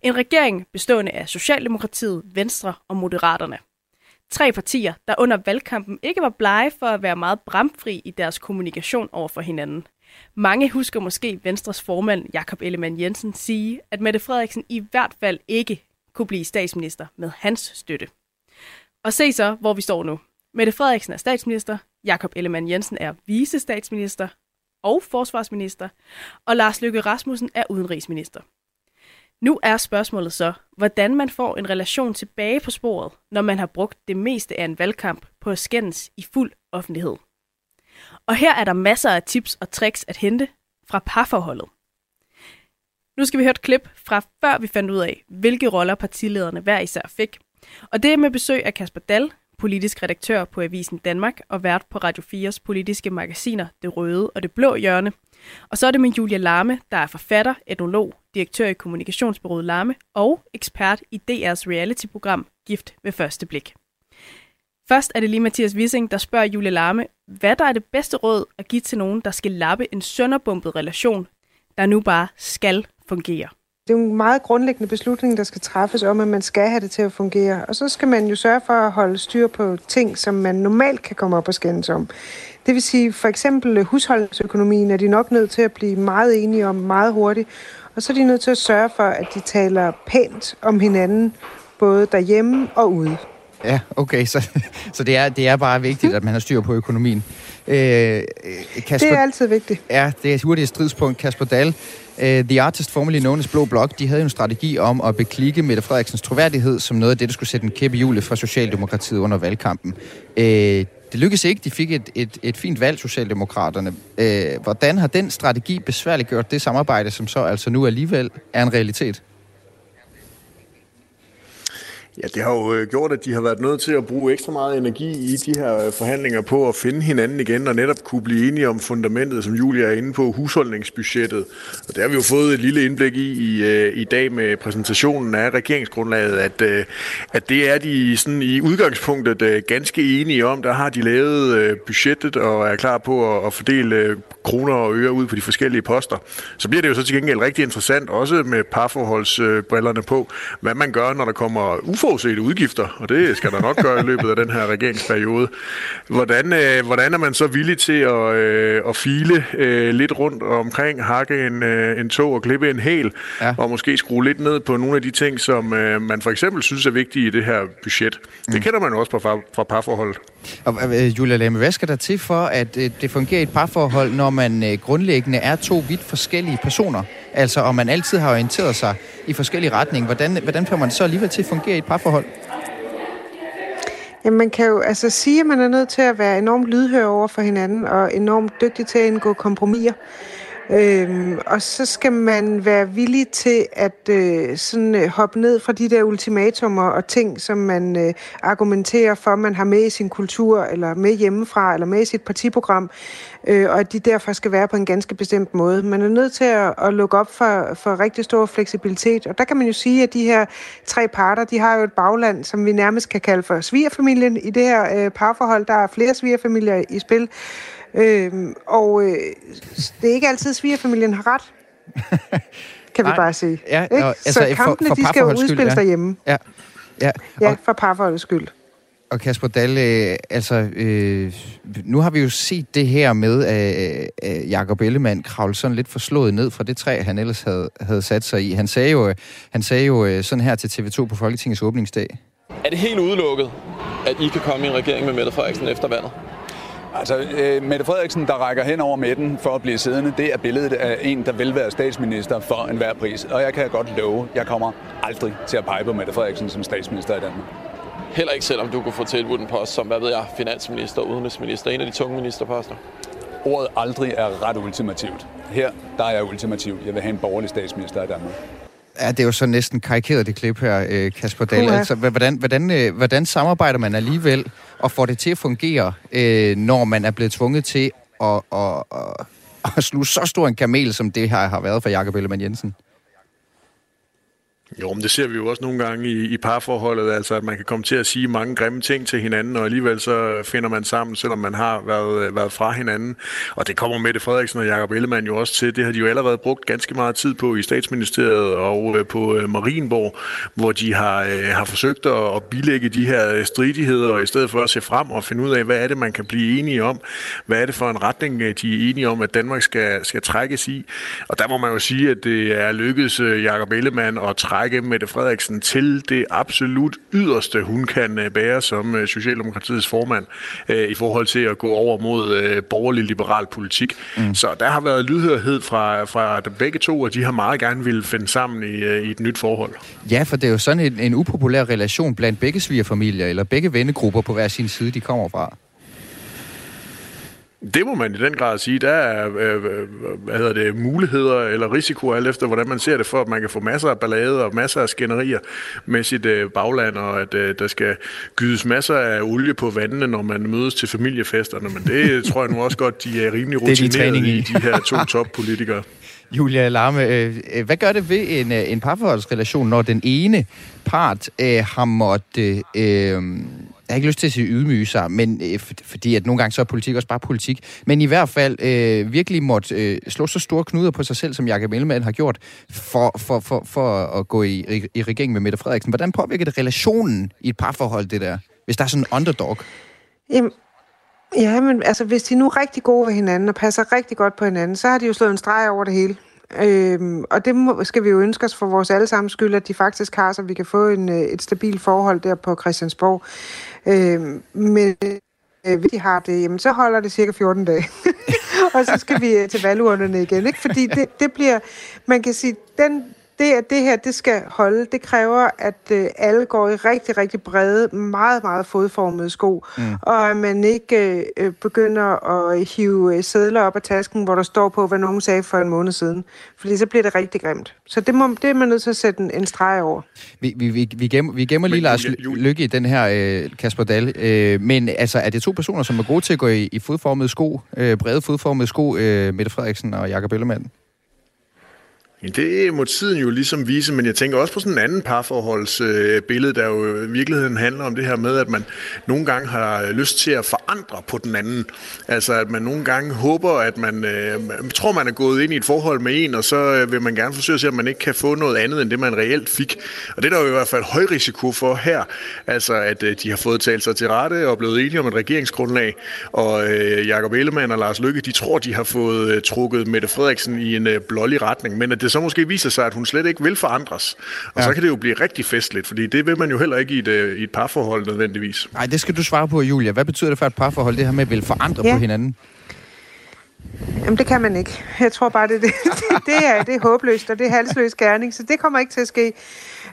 Speaker 2: En regering bestående af Socialdemokratiet, Venstre og Moderaterne. Tre partier, der under valgkampen ikke var blege for at være meget bramfri i deres kommunikation over for hinanden. Mange husker måske Venstres formand Jakob Ellemann Jensen sige, at Mette Frederiksen i hvert fald ikke kunne blive statsminister med hans støtte. Og se så, hvor vi står nu. Mette Frederiksen er statsminister, Jakob Ellemann Jensen er visestatsminister og forsvarsminister, og Lars Løkke Rasmussen er udenrigsminister. Nu er spørgsmålet så, hvordan man får en relation tilbage på sporet, når man har brugt det meste af en valgkamp på at skændes i fuld offentlighed. Og her er der masser af tips og tricks at hente fra parforholdet. Nu skal vi høre et klip fra før vi fandt ud af, hvilke roller partilederne hver især fik. Og det er med besøg af Kasper Dal, politisk redaktør på Avisen Danmark og vært på Radio 4's politiske magasiner Det Røde og Det Blå Hjørne. Og så er det med Julia Larme, der er forfatter, etnolog, direktør i kommunikationsbyrået Larme og ekspert i DR's reality-program Gift ved første blik. Først er det lige Mathias Wissing, der spørger Julia Larme, hvad der er det bedste råd at give til nogen, der skal lappe en sønderbumpet relation, der nu bare skal fungere.
Speaker 5: Det er en meget grundlæggende beslutning, der skal træffes om, at man skal have det til at fungere. Og så skal man jo sørge for at holde styr på ting, som man normalt kan komme op og skændes om. Det vil sige, for eksempel husholdningsøkonomien er de nok nødt til at blive meget enige om meget hurtigt. Og så er de nødt til at sørge for, at de taler pænt om hinanden, både derhjemme og ude.
Speaker 11: Ja, okay, så, så det, er, det er bare vigtigt, at man har styr på økonomien. Øh,
Speaker 5: Kasper, det er altid vigtigt.
Speaker 11: Ja, det er et hurtigt stridspunkt. Kasper Dahl, uh, The Artist, formerly known as Blå Blok, de havde jo en strategi om at beklikke Mette Frederiksens troværdighed som noget af det, der skulle sætte en kæppe hjulet fra Socialdemokratiet under valgkampen. Uh, det lykkedes ikke. De fik et, et, et fint valg, Socialdemokraterne. Uh, hvordan har den strategi besværliggjort det samarbejde, som så altså nu alligevel er en realitet?
Speaker 12: Ja, det har jo øh, gjort, at de har været nødt til at bruge ekstra meget energi i de her øh, forhandlinger på at finde hinanden igen og netop kunne blive enige om fundamentet, som Julia er inde på, husholdningsbudgettet. Og det har vi jo fået et lille indblik i i, øh, i dag med præsentationen af regeringsgrundlaget, at, at det er de sådan i udgangspunktet ganske enige om. Der har de lavet budgettet og er klar på at, at fordele kroner og øre ud på de forskellige poster. Så bliver det jo så til gengæld rigtig interessant, også med parforholdsbrillerne på, hvad man gør, når der kommer uforudsete udgifter, og det skal der nok gøre i løbet af den her regeringsperiode. Hvordan, øh, hvordan er man så villig til at, øh, at file øh, lidt rundt omkring, hakke en, øh, en tog og klippe en hæl, ja. og måske skrue lidt ned på nogle af de ting, som øh, man for eksempel synes er vigtige i det her budget. Mm. Det kender man også fra, fra parforholdet.
Speaker 11: Og, øh, Julia Lame, hvad skal der til for, at øh, det fungerer i et parforhold, når man øh, grundlæggende er to vidt forskellige personer? Altså, om man altid har orienteret sig i forskellige retninger. Hvordan, hvordan får man så alligevel til at fungere i et parforhold?
Speaker 5: Jamen, man kan jo altså sige, at man er nødt til at være enormt lydhør over for hinanden, og enormt dygtig til at indgå kompromiser. Øhm, og så skal man være villig til at øh, sådan, øh, hoppe ned fra de der ultimatumer og ting, som man øh, argumenterer for, man har med i sin kultur, eller med hjemmefra, eller med i sit partiprogram, øh, og at de derfor skal være på en ganske bestemt måde. Man er nødt til at, at lukke op for, for rigtig stor fleksibilitet, og der kan man jo sige, at de her tre parter, de har jo et bagland, som vi nærmest kan kalde for svigerfamilien i det her øh, parforhold. Der er flere svigerfamilier i spil, Øhm, og øh, det er ikke altid, svigerfamilien har ret. kan vi Nej. bare sige.
Speaker 11: Ja,
Speaker 5: og, altså, så kampene, for, for de skal jo udspilles ja. derhjemme.
Speaker 11: Ja,
Speaker 5: ja. ja for parforholdets skyld.
Speaker 11: Og Kasper Dahl, øh, altså, øh, nu har vi jo set det her med, at øh, Jacob Ellemann kravle sådan lidt forslået ned fra det træ, han ellers havde, havde sat sig i. Han sagde jo, han sagde jo øh, sådan her til TV2 på Folketingets åbningsdag.
Speaker 13: Er det helt udelukket, at I kan komme i en regering med Mette Frederiksen efter valget?
Speaker 14: Altså, øh, Mette Frederiksen, der rækker hen over midten for at blive siddende, det er billedet af en, der vil være statsminister for enhver pris. Og jeg kan godt love, jeg kommer aldrig til at pege på Mette Frederiksen som statsminister i Danmark.
Speaker 13: Heller ikke selvom du kunne få tilbudt en post som, hvad ved jeg, finansminister, udenrigsminister, en af de tunge ministerposter?
Speaker 14: ordet aldrig er ret ultimativt. Her, der er jeg ultimativ. Jeg vil have en borgerlig statsminister i Danmark.
Speaker 11: Ja, det er jo så næsten karikeret det klip her, øh, Kasper Dahl.
Speaker 14: Uha.
Speaker 11: Altså, hvordan, hvordan, øh, hvordan samarbejder man alligevel og får det til at fungere, øh, når man er blevet tvunget til at, at, at, at sluge så stor en kamel, som det her har været for Jakob Ellemann Jensen?
Speaker 12: Jo, men det ser vi jo også nogle gange i, i parforholdet, altså at man kan komme til at sige mange grimme ting til hinanden, og alligevel så finder man sammen, selvom man har været, været fra hinanden. Og det kommer Mette Frederiksen og Jakob Ellemann jo også til. Det har de jo allerede brugt ganske meget tid på i statsministeriet og øh, på øh, Marienborg, hvor de har, øh, har forsøgt at, bilægge de her stridigheder, og i stedet for at se frem og finde ud af, hvad er det, man kan blive enige om? Hvad er det for en retning, de er enige om, at Danmark skal, skal trækkes i? Og der må man jo sige, at det er lykkedes Jakob Ellemann at trække Mette Frederiksen til det absolut yderste, hun kan øh, bære som øh, Socialdemokratiets formand øh, i forhold til at gå over mod øh, borgerlig-liberal politik. Mm. Så der har været lydhørhed fra, fra begge to, og de har meget gerne ville finde sammen i, i et nyt forhold.
Speaker 11: Ja, for det er jo sådan en, en upopulær relation blandt begge svigerfamilier, eller begge vennegrupper på hver sin side, de kommer fra.
Speaker 12: Det må man i den grad sige. Der er øh, hvad hedder det, muligheder eller risiko, alt efter hvordan man ser det, for at man kan få masser af ballade og masser af skænderier med sit øh, bagland, og at øh, der skal gydes masser af olie på vandene, når man mødes til familiefesterne. Men det tror jeg nu også godt, de er rimelig
Speaker 11: Det er de
Speaker 12: rutineret
Speaker 11: træning i.
Speaker 12: i, de her to toppolitikere.
Speaker 11: Julia Larme, øh, øh, hvad gør det ved en, øh, en parforholdsrelation, når den ene part øh, har måttet, øh, jeg har ikke lyst til at sige ydmyge sig, men øh, fordi at nogle gange så er politik også bare politik, men i hvert fald øh, virkelig måtte øh, slå så store knuder på sig selv, som Jakob Ellemann har gjort, for, for, for, for at gå i, i, i regering med Mette Frederiksen. Hvordan påvirker det relationen i et parforhold, det der, hvis der er sådan en underdog?
Speaker 5: Jamen, ja, men altså, hvis de nu er rigtig gode ved hinanden og passer rigtig godt på hinanden, så har de jo slået en streg over det hele. Øhm, og det må, skal vi jo ønske os for vores allesammens skyld, at de faktisk har, så vi kan få en, øh, et stabilt forhold der på Christiansborg. Øh, men øh, hvis de har det, jamen, så holder det cirka 14 dage. og så skal vi øh, til valgurnerne igen, ikke? Fordi det, det bliver, man kan sige, den, det, at det her det skal holde, det kræver, at øh, alle går i rigtig, rigtig brede, meget, meget fodformede sko, mm. og at man ikke øh, begynder at hive øh, sædler op af tasken, hvor der står på, hvad nogen sagde for en måned siden. Fordi så bliver det rigtig grimt. Så det, må, det er man nødt til at sætte en, en streg over.
Speaker 11: Vi, vi, vi, vi, gemmer, vi gemmer lige Lars Lykke i den her, øh, Kasper Dahl. Øh, men altså, er det to personer, som er gode til at gå i, i fodformede sko, øh, brede fodformede sko, øh, Mette Frederiksen og Jakob Ellemann?
Speaker 12: Det må tiden jo ligesom vise, men jeg tænker også på sådan en anden parforholdsbillede, øh, der jo i virkeligheden handler om det her med, at man nogle gange har lyst til at forandre på den anden. Altså at man nogle gange håber, at man, øh, man tror, man er gået ind i et forhold med en, og så øh, vil man gerne forsøge at se, at man ikke kan få noget andet, end det man reelt fik. Og det er der jo i hvert fald høj risiko for her. Altså at øh, de har fået talt sig til rette og blevet enige om et regeringsgrundlag, og øh, Jakob Ellemann og Lars Lykke, de tror, de har fået øh, trukket Mette Frederiksen i en øh, blålig retning, men at det så måske viser sig, at hun slet ikke vil forandres. Og ja. så kan det jo blive rigtig festligt, fordi det vil man jo heller ikke i et, øh, i et parforhold nødvendigvis.
Speaker 11: Nej, det skal du svare på, Julia. Hvad betyder det for et parforhold, det her med at vil forandre
Speaker 5: Ja.
Speaker 11: på hinanden?
Speaker 5: Jamen, det kan man ikke. Jeg tror bare, det, det, det, er, det er håbløst, og det er halsløs gerning, så det kommer ikke til at ske.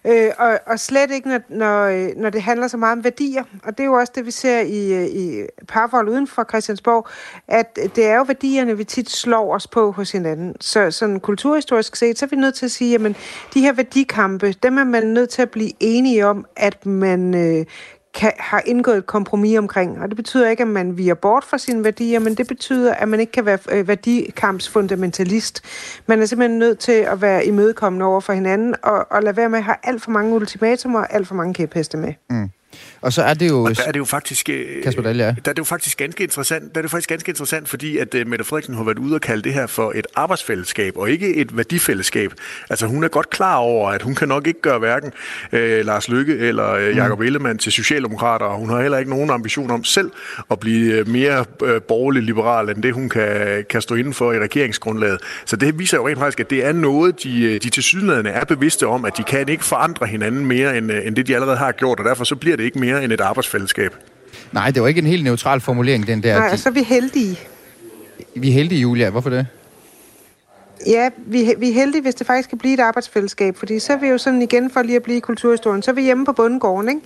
Speaker 5: Øh, og, og slet ikke, når, når, øh, når det handler så meget om værdier. Og det er jo også det, vi ser i, øh, i parforhold uden for Christiansborg, at det er jo værdierne, vi tit slår os på hos hinanden. Så sådan kulturhistorisk set, så er vi nødt til at sige, jamen, de her værdikampe, dem er man nødt til at blive enige om, at man øh, kan, har indgået et kompromis omkring. Og det betyder ikke, at man viger bort fra sine værdier, men det betyder, at man ikke kan være øh, værdikampsfundamentalist. Man er simpelthen nødt til at være imødekommende over for hinanden, og, og lade være med at have alt for mange ultimatumer og alt for mange kæpheste med.
Speaker 11: Mm. Og så er det jo...
Speaker 12: Og der er det jo faktisk... øh,
Speaker 11: Kasper Dahl, ja.
Speaker 12: Der er det jo faktisk ganske interessant, der er det faktisk ganske interessant, fordi at uh, Mette Frederiksen har været ude og kalde det her for et arbejdsfællesskab, og ikke et værdifællesskab. Altså hun er godt klar over, at hun kan nok ikke gøre hverken uh, Lars Lykke eller uh, Jakob Ellemann til socialdemokrater, og hun har heller ikke nogen ambition om selv at blive mere uh, borgerlig liberal, end det hun kan, kan stå inden for i regeringsgrundlaget. Så det viser jo rent faktisk, at det er noget, de, de til sydlandene er bevidste om, at de kan ikke forandre hinanden mere, end, end det de allerede har gjort, og derfor så bliver det ikke mere end et arbejdsfællesskab.
Speaker 11: Nej, det var ikke en helt neutral formulering, den der.
Speaker 5: Nej, og så er vi heldige.
Speaker 11: Vi er heldige, Julia. Hvorfor det?
Speaker 5: Ja, vi, vi er heldige, hvis det faktisk kan blive et arbejdsfællesskab, fordi så er vi jo sådan igen for lige at blive i kulturhistorien, så er vi hjemme på bundgården, ikke?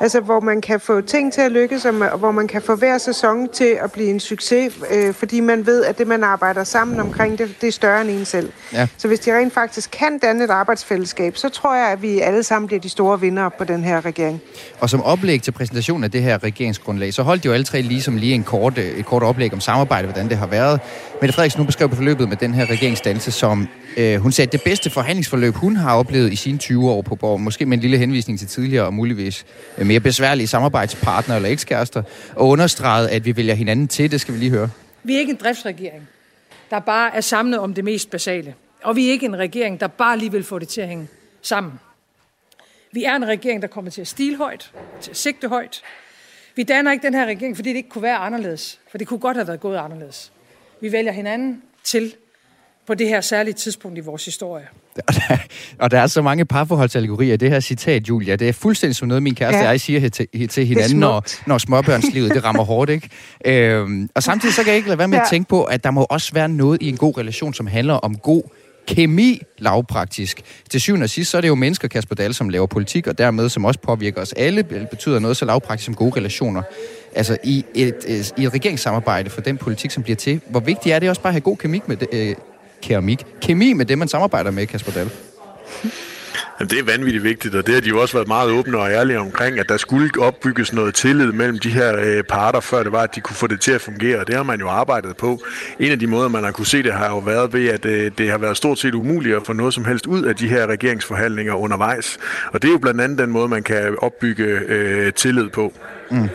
Speaker 5: Altså, hvor man kan få ting til at lykkes, og hvor man kan få hver sæson til at blive en succes, øh, fordi man ved, at det, man arbejder sammen omkring, det, det er større end en selv.
Speaker 11: Ja.
Speaker 5: Så hvis de rent faktisk kan danne et arbejdsfællesskab, så tror jeg, at vi alle sammen bliver de store vindere på den her regering.
Speaker 11: Og som oplæg til præsentationen af det her regeringsgrundlag, så holdt de jo alle tre ligesom lige en kort, øh, et kort oplæg om samarbejde, hvordan det har været. Mette Frederiksen nu beskrev på forløbet med den her regeringsdannelse, som øh, hun sagde, det bedste forhandlingsforløb, hun har oplevet i sine 20 år på Borg, måske med en lille henvisning til tidligere og muligvis øh, mere besværlige samarbejdspartnere eller ekskærester, og understreget, at vi vælger hinanden til. Det skal vi lige høre.
Speaker 15: Vi er ikke en driftsregering, der bare er samlet om det mest basale. Og vi er ikke en regering, der bare lige vil få det til at hænge sammen. Vi er en regering, der kommer til at stile højt, til at sigte højt. Vi danner ikke den her regering, fordi det ikke kunne være anderledes. For det kunne godt have været gået anderledes. Vi vælger hinanden til på det her særlige tidspunkt i vores historie.
Speaker 11: Og der er så mange parforholdsallegorier i det her citat, Julia. Det er fuldstændig som noget, min kæreste
Speaker 5: Ja.
Speaker 11: og jeg siger til, til hinanden, når, når småbørnslivet det rammer hårdt. Ikke? Øhm, og samtidig så kan jeg ikke lade være med ja. at tænke på, at der må også være noget i en god relation, som handler om god kemi lavpraktisk. Til syvende og sidst, så er det jo mennesker, Kasper Dahl, som laver politik, og dermed som også påvirker os alle, betyder noget så lavpraktisk som gode relationer. Altså i et, i et regeringssamarbejde for den politik, som bliver til. Hvor vigtigt er det også bare at have god kemik med det, øh, keramik, kemi med det, man samarbejder med, Kasper Dahl?
Speaker 12: Jamen, det er vanvittigt vigtigt, og det har de jo også været meget åbne og ærlige omkring, at der skulle opbygges noget tillid mellem de her øh, parter, før det var, at de kunne få det til at fungere. Og det har man jo arbejdet på. En af de måder, man har kunne se det, har jo været ved, at øh, det har været stort set umuligt at få noget som helst ud af de her regeringsforhandlinger undervejs. Og det er jo blandt andet den måde, man kan opbygge øh, tillid på.
Speaker 11: Mm.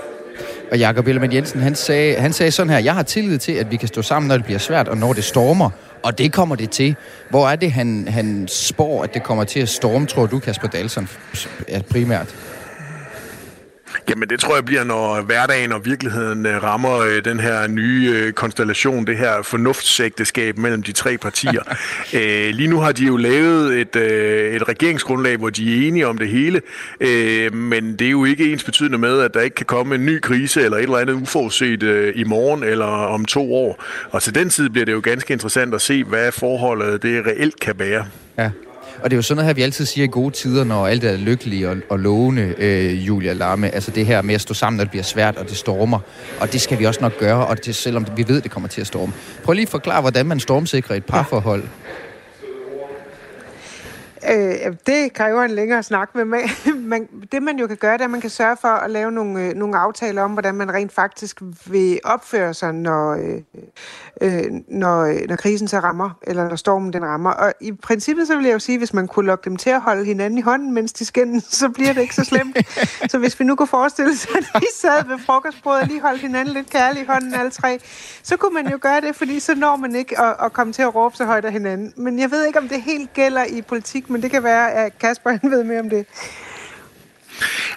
Speaker 11: Og Jakob Ellemann Jensen, han sagde, han sagde sådan her, jeg har tillid til, at vi kan stå sammen, når det bliver svært, og når det stormer. Og det kommer det til. Hvor er det, han, han spår, at det kommer til at storme, tror du, Kasper Dahlson, primært?
Speaker 12: Jamen det tror jeg bliver, når hverdagen og virkeligheden øh, rammer øh, den her nye øh, konstellation, det her fornuftsægteskab mellem de tre partier. øh, lige nu har de jo lavet et, øh, et regeringsgrundlag, hvor de er enige om det hele, øh, men det er jo ikke ens betydende med, at der ikke kan komme en ny krise eller et eller andet uforudset øh, i morgen eller om to år. Og til den tid bliver det jo ganske interessant at se, hvad forholdet det reelt kan være.
Speaker 11: Ja. Og det er jo sådan noget her, vi altid siger i gode tider, når alt er lykkeligt og, og lovende, øh, Julia Larme. Altså det her med at stå sammen, når det bliver svært, og det stormer. Og det skal vi også nok gøre, og det, selvom vi ved, det kommer til at storme. Prøv lige at forklare, hvordan man stormsikrer et parforhold.
Speaker 5: Øh, det kræver en længere snak med man, man, det man jo kan gøre, det er, at man kan sørge for at lave nogle, øh, nogle aftaler om, hvordan man rent faktisk vil opføre sig, når, øh, øh, når, øh, når krisen så rammer, eller når stormen den rammer. Og i princippet så vil jeg jo sige, hvis man kunne lokke dem til at holde hinanden i hånden, mens de skændes, så bliver det ikke så slemt. så hvis vi nu kunne forestille sig, at de sad ved frokostbordet og lige holdt hinanden lidt kærligt i hånden alle tre, så kunne man jo gøre det, fordi så når man ikke at, at komme til at råbe så højt af hinanden. Men jeg ved ikke, om det helt gælder i politik, men det kan være, at Kasper han ved mere om det.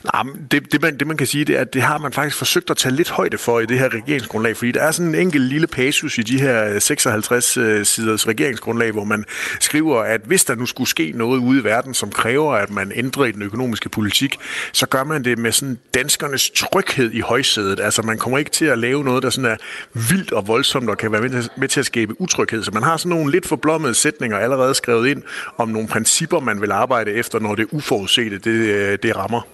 Speaker 12: Nej, det, det, man, det man kan sige, det er, at det har man faktisk forsøgt at tage lidt højde for i det her regeringsgrundlag, fordi der er sådan en enkelt lille passus i de her 56-siders øh, regeringsgrundlag, hvor man skriver, at hvis der nu skulle ske noget ude i verden, som kræver, at man ændrer i den økonomiske politik, så gør man det med sådan danskernes tryghed i højsædet. Altså man kommer ikke til at lave noget, der sådan er vildt og voldsomt og kan være med til, med til at skabe utryghed. Så man har sådan nogle lidt forblommede sætninger allerede skrevet ind om nogle principper, man vil arbejde efter, når det uforudsete det, øh, det rammer.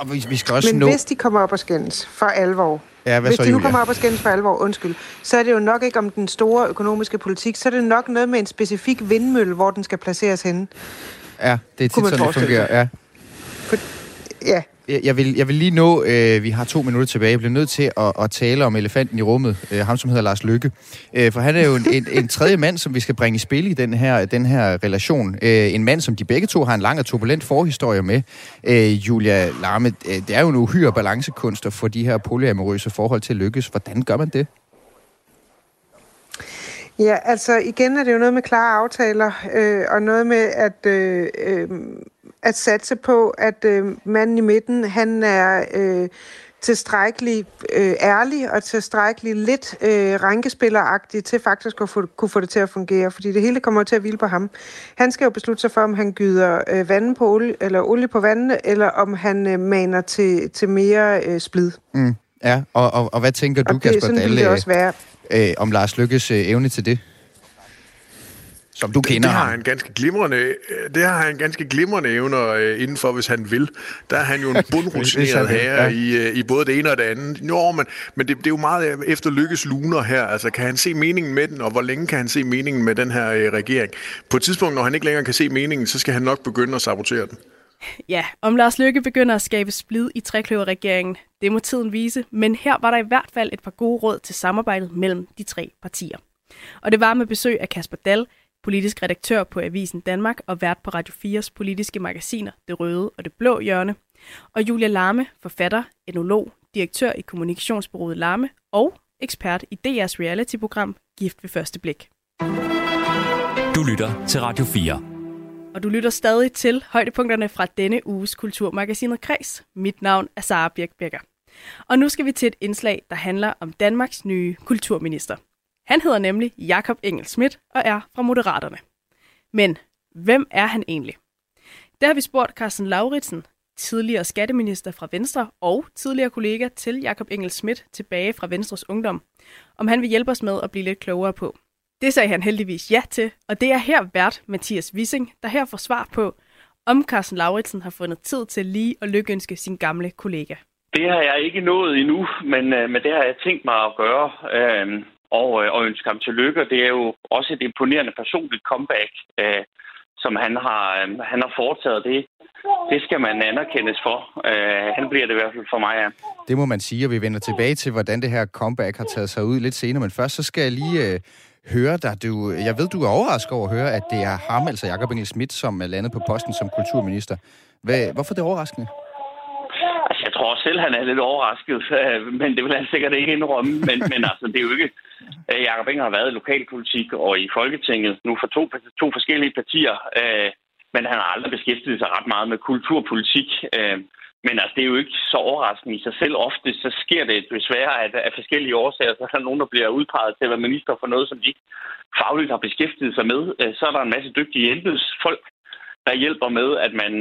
Speaker 11: Og vi, vi skal også
Speaker 5: Men
Speaker 11: nå...
Speaker 5: hvis de kommer op og skændes for alvor,
Speaker 11: Ja, hvad
Speaker 5: hvis
Speaker 11: så,
Speaker 5: de nu
Speaker 11: Julia?
Speaker 5: kommer op og skændes for alvor, undskyld, så er det jo nok ikke om den store økonomiske politik, så er det nok noget med en specifik vindmølle, hvor den skal placeres henne.
Speaker 11: Ja, det er tit sådan, det fungerer. Ja.
Speaker 5: Ja.
Speaker 11: Jeg jeg vil, jeg vil lige nå, øh, vi har to minutter tilbage, jeg bliver nødt til at, at tale om elefanten i rummet, øh, ham som hedder Lars Lykke. Øh, for han er jo en, en, en tredje mand, som vi skal bringe i spil i den her, den her relation. Øh, en mand, som de begge to har en lang og turbulent forhistorie med. Øh, Julia Larme, øh, det er jo en uhyre balancekunst at få de her polyamorøse forhold til at lykkes. Hvordan gør man det?
Speaker 5: Ja, altså igen er det jo noget med klare aftaler, øh, og noget med at, øh, øh, at satse på, at øh, manden i midten, han er øh, tilstrækkelig øh, ærlig og tilstrækkelig lidt øh, rænkespilleragtig til faktisk at få, kunne få det til at fungere, fordi det hele kommer til at hvile på ham. Han skal jo beslutte sig for, om han gyder øh, vand på olie, eller olie på vandene, eller om han øh, maner til, til mere øh, splid.
Speaker 11: Mm. Ja, og, og, og hvad tænker du,
Speaker 5: Og det,
Speaker 11: Kasper Dalle,
Speaker 5: det også være.
Speaker 11: øh, om Lars Lykkes øh, evne til det? Som du kender
Speaker 12: det har
Speaker 11: ham.
Speaker 12: han ganske glimrende, det har han ganske glimrende evner øh, indenfor, hvis han vil. Der er han jo en bundrutineret herre
Speaker 11: ja.
Speaker 12: i, øh, i både det ene og det andet. Jo, men, men det, det er jo meget øh, efter lykkes luner her. Altså, kan han se meningen med den, og hvor længe kan han se meningen med den her øh, regering? På et tidspunkt, når han ikke længere kan se meningen, så skal han nok begynde at sabotere den.
Speaker 2: Ja, om Lars Løkke begynder at skabe splid i trekløverregeringen, det må tiden vise, men her var der i hvert fald et par gode råd til samarbejdet mellem de tre partier. Og det var med besøg af Kasper Dal, politisk redaktør på Avisen Danmark og vært på Radio 4's politiske magasiner Det Røde og Det Blå Hjørne, og Julia Larme, forfatter, enolog, direktør i kommunikationsbureauet Larme og ekspert i DR's reality-program Gift ved første blik.
Speaker 1: Du lytter til Radio 4.
Speaker 2: Og du lytter stadig til højdepunkterne fra denne uges Kulturmagasinet Kreds. Mit navn er Sara Birk Becker. Og nu skal vi til et indslag, der handler om Danmarks nye kulturminister. Han hedder nemlig Jakob Engel Schmidt og er fra Moderaterne. Men hvem er han egentlig? Der har vi spurgt Carsten Lauritsen, tidligere skatteminister fra Venstre og tidligere kollega til Jakob Engel Schmidt tilbage fra Venstres Ungdom, om han vil hjælpe os med at blive lidt klogere på, det sagde han heldigvis ja til, og det er her vært Mathias Wissing, der her får svar på, om Carsten Lauritsen har fundet tid til lige at lykønske sin gamle kollega.
Speaker 6: Det har jeg ikke nået endnu, men, øh, men det har jeg tænkt mig at gøre øh, og, øh, og ønske ham tillykke. Det er jo også et imponerende personligt comeback, øh, som han har, øh, han har foretaget. Det, det skal man anerkendes for. Øh, han bliver det i hvert fald for mig, ja.
Speaker 11: Det må man sige, og vi vender tilbage til, hvordan det her comeback har taget sig ud lidt senere. Men først så skal jeg lige øh, høre dig. Du, jeg ved, du er overrasket over at høre, at det er ham, altså Jakob Engel Schmidt, som er landet på posten som kulturminister. Hvad, hvorfor er det overraskende?
Speaker 6: Tror også selv, han er lidt overrasket, øh, men det vil han sikkert ikke indrømme. Men, men altså, det er jo ikke... Øh, Jakob Inger har været i lokalpolitik og i Folketinget nu for to, to forskellige partier, øh, men han har aldrig beskæftiget sig ret meget med kulturpolitik. Øh, men altså, det er jo ikke så overraskende i sig selv. Ofte så sker det desværre at af forskellige årsager, så er der nogen, der bliver udpeget til at være minister for noget, som de ikke fagligt har beskæftiget sig med. Øh, så er der en masse dygtige embedsfolk, der hjælper med, at man,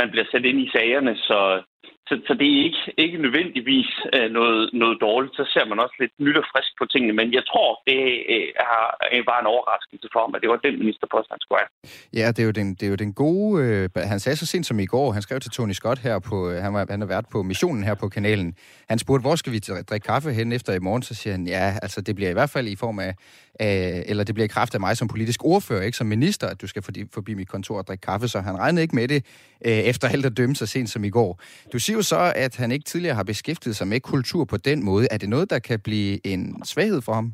Speaker 6: man bliver sat ind i sagerne. Så, så, så det er ikke, ikke nødvendigvis øh, noget, noget dårligt. Så ser man også lidt nyt og frisk på tingene. Men jeg tror, det øh, er, øh, var en overraskelse for ham, at det var den ministerpost, han skulle have.
Speaker 11: Ja, det er jo den, det er jo den gode... Øh, han sagde så sent som i går, han skrev til Tony Scott her på... Øh, han, var, han har været på missionen her på kanalen. Han spurgte, hvor skal vi drikke kaffe hen efter i morgen? Så siger han, ja, altså det bliver i hvert fald i form af... Øh, eller det bliver i kraft af mig som politisk ordfører, ikke som minister, at du skal forbi, forbi mit kontor og drikke kaffe. Så han regnede ikke med det, øh, efter alt at dømme så sent som i går. Du siger jo så, at han ikke tidligere har beskæftiget sig med kultur på den måde. Er det noget, der kan blive en svaghed for ham?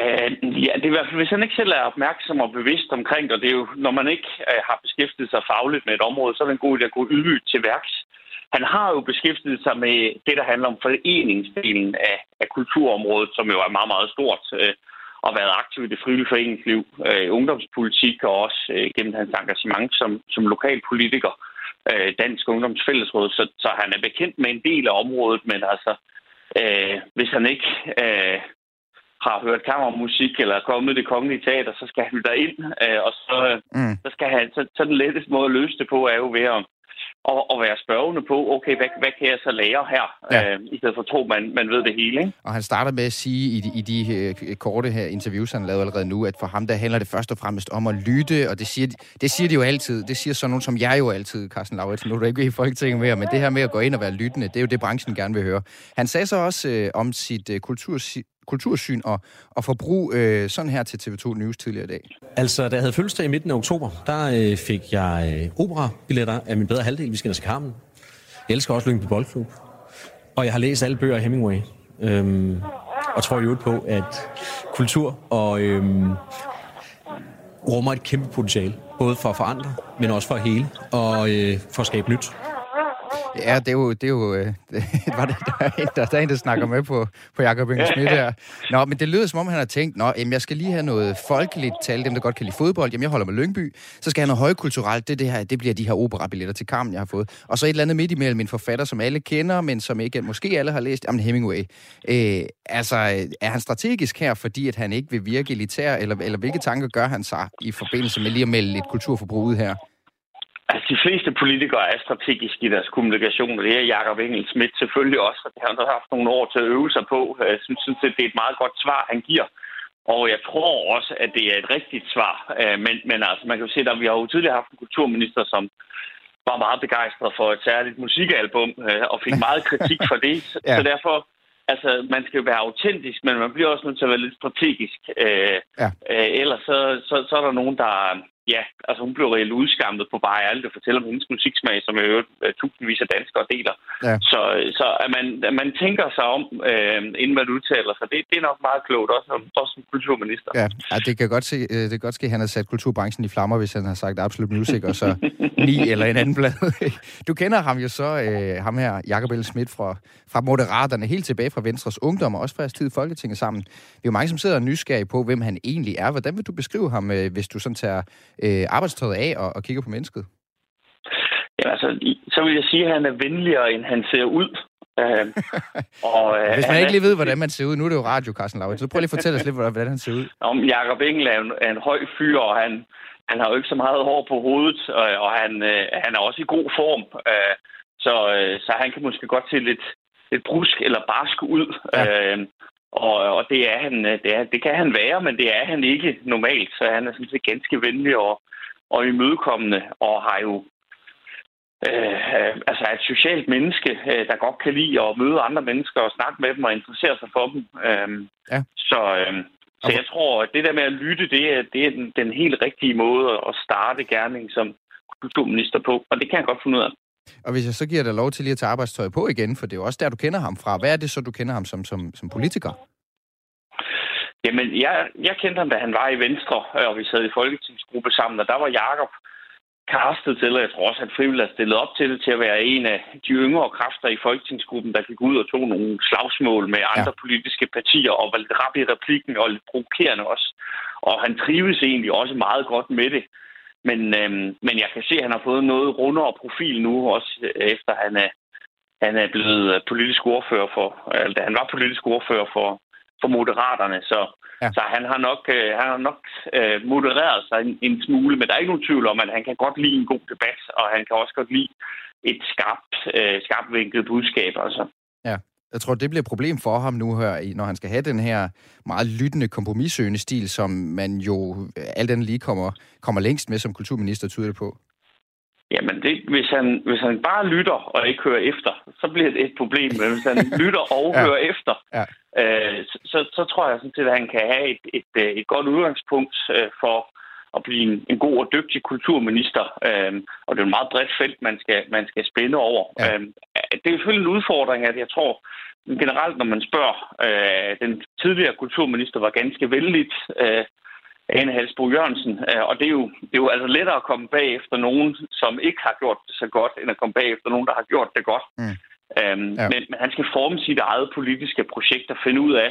Speaker 6: Øh, ja, det er i hvert fald, hvis han ikke selv er opmærksom og bevidst omkring det, og det er jo, når man ikke øh, har beskæftiget sig fagligt med et område, så er det en god idé at gå ydmygt til værks. Han har jo beskæftiget sig med det, der handler om foreningsdelen af, af kulturområdet, som jo er meget, meget stort, øh, og været aktiv i det frivillige foreningsliv, øh, ungdomspolitik og også øh, gennem hans engagement som, som lokalpolitiker, øh, Dansk Ungdomsfællesråd, så, så han er bekendt med en del af området, men altså, øh, hvis han ikke øh, har hørt kammermusik eller er kommet i det kongelige teater, så skal han derind, øh, og så, mm. så skal han, så, så den letteste måde at løse det på er jo ved at, at, at være spørgende på, okay, hvad, hvad kan jeg så lære her, ja. øh, i stedet for at tro, man, man ved det hele, ikke?
Speaker 11: Og han starter med at sige i de, i de øh, korte her interviews, han lavet allerede nu, at for ham der handler det først og fremmest om at lytte, og det siger, det siger de jo altid. Det siger sådan nogen som jeg jo altid, Carsten Lauritsen. Nu er du ikke i Folketinget mere, men det her med at gå ind og være lyttende, det er jo det, branchen gerne vil høre. Han sagde så også øh, om sit øh, kultur, kultursyn og, og forbrug øh, sådan her til TV2 News tidligere i dag.
Speaker 16: Altså, da jeg havde fødselsdag i midten af oktober, der øh, fik jeg øh, operabilletter af min bedre halvdel. Vi skal til Carmen. Jeg elsker også Lyngby Boldklub. Og jeg har læst alle bøger af Hemingway. Øhm, og tror jo på, at kultur og øhm, rummer et kæmpe potentiale. Både for at forandre, men også for at hele og øh, for at skabe nyt.
Speaker 11: Ja, det er jo... Det er jo øh, det, var det, der, er en, der, der er en, der snakker med på, på Jacob Inge Schmidt her. Nå, men det lyder som om, han har tænkt, Nå, jamen, jeg skal lige have noget folkeligt tal, dem der godt kan lide fodbold. Jamen, jeg holder med Lyngby. Så skal jeg have noget højkulturelt. Det, det, her, det bliver de her operabilletter til Carmen, jeg har fået. Og så et eller andet midt imellem en forfatter, som alle kender, men som ikke måske alle har læst. Jamen, Hemingway. Øh, altså, er han strategisk her, fordi at han ikke vil virke elitær, eller, eller hvilke tanker gør han sig i forbindelse med lige at melde et kulturforbrug ud her?
Speaker 6: Altså, de fleste politikere er strategiske i deres kommunikation, og det er Jacob Engel Schmidt selvfølgelig også, og det har han haft nogle år til at øve sig på. Jeg synes, at det er et meget godt svar, han giver. Og jeg tror også, at det er et rigtigt svar. Øh, men, men altså, man kan jo se, at vi har jo tidligere haft en kulturminister, som var meget begejstret for et særligt musikalbum, øh, og fik meget kritik for det. ja. Så derfor, altså, man skal jo være autentisk, men man bliver også nødt til at være lidt strategisk. Øh, ja. ellers så, så, så er der nogen, der, ja, altså hun blev reelt udskammet på bare ærligt at fortælle om hendes musiksmag, som jo øh, tusindvis af danskere deler. Ja. Så, så at, man, at man tænker sig om, øh, inden man udtaler sig, det, det er nok meget klogt, også, også som kulturminister.
Speaker 11: Ja, ja det kan godt se, øh, det kan godt ske, at han har sat kulturbranchen i flammer, hvis han har sagt absolut music, og så ni eller en anden blad. du kender ham jo så, øh, ham her, Jakob L. Schmidt fra, fra Moderaterne, helt tilbage fra Venstres Ungdom, og også fra jeres tid i Folketinget sammen. Vi er jo mange, som sidder og nysgerrige på, hvem han egentlig er. Hvordan vil du beskrive ham, øh, hvis du sådan tager øh, arbejdstøjet af og, og kigger på mennesket?
Speaker 6: Ja, altså, så vil jeg sige, at han er venligere, end han ser ud.
Speaker 11: Øh, og, øh, Hvis man ikke lige ved, hvordan man ser ud, nu er det jo radio, Carsten Lauritz, så prøv lige at fortælle os lidt, hvordan han ser ud.
Speaker 6: Om Jacob Engel er en, er en høj fyr, og han, han har jo ikke så meget hår på hovedet, og, og han, øh, han er også i god form. Øh, så, øh, så han kan måske godt se lidt, lidt brusk eller barsk ud. Ja. Øh, og, og det, er han, det, er, det kan han være, men det er han ikke normalt. Så han er sådan set ganske venlig og, og imødekommende, og har jo øh, altså et socialt menneske, øh, der godt kan lide at møde andre mennesker og snakke med dem og interessere sig for dem. Øh, ja. Så, øh, så jeg tror, at det der med at lytte, det er, det er den, den helt rigtige måde at starte gerning som kulturminister på, og det kan jeg godt finde ud af.
Speaker 11: Og hvis jeg så giver dig lov til lige at tage arbejdstøjet på igen, for det er jo også der, du kender ham fra. Hvad er det så, du kender ham som, som, som politiker?
Speaker 6: Jamen, jeg, jeg kendte ham, da han var i Venstre, og vi sad i folketingsgruppe sammen, og der var Jakob castet til, og jeg tror også, at frivilligt har stillet op til det, til at være en af de yngre kræfter i folketingsgruppen, der gik ud og tog nogle slagsmål med andre ja. politiske partier, og var lidt rap i replikken, og lidt provokerende også. Og han trives egentlig også meget godt med det. Men, øhm, men jeg kan se, at han har fået noget rundere profil nu, også efter han er, han er blevet politisk ordfører for, eller da han var politisk ordfører for, for Moderaterne. Så, ja. så han har nok, øh, han har nok øh, modereret sig en, en smule, men der er ikke nogen tvivl om, at han kan godt lide en god debat, og han kan også godt lide et skarpt, øh, skarpt vinklet budskab. Altså.
Speaker 11: Jeg tror, det bliver et problem for ham nu her, når han skal have den her meget lyttende, kompromissøgende stil, som man jo alt andet lige kommer, kommer længst med som kulturminister, tyder det på.
Speaker 6: Jamen, det, hvis, han, hvis han bare lytter og ikke hører efter, så bliver det et problem. Men hvis han lytter og ja. hører efter, ja. øh, så, så tror jeg sådan set, at han kan have et, et, et, et godt udgangspunkt øh, for at blive en, en god og dygtig kulturminister. Øh, og det er et meget bredt felt, man skal, man skal spænde over. Ja. Øh, det er selvfølgelig en udfordring, at jeg tror generelt, når man spørger, øh, den tidligere kulturminister var ganske vældigt. Øh, Ane Halsbo Jørgensen. Øh, og det er, jo, det er jo altså lettere at komme bag efter nogen, som ikke har gjort det så godt, end at komme bag efter nogen, der har gjort det godt. Mm. Øhm, ja. men, men han skal forme sit eget politiske projekt og finde ud af,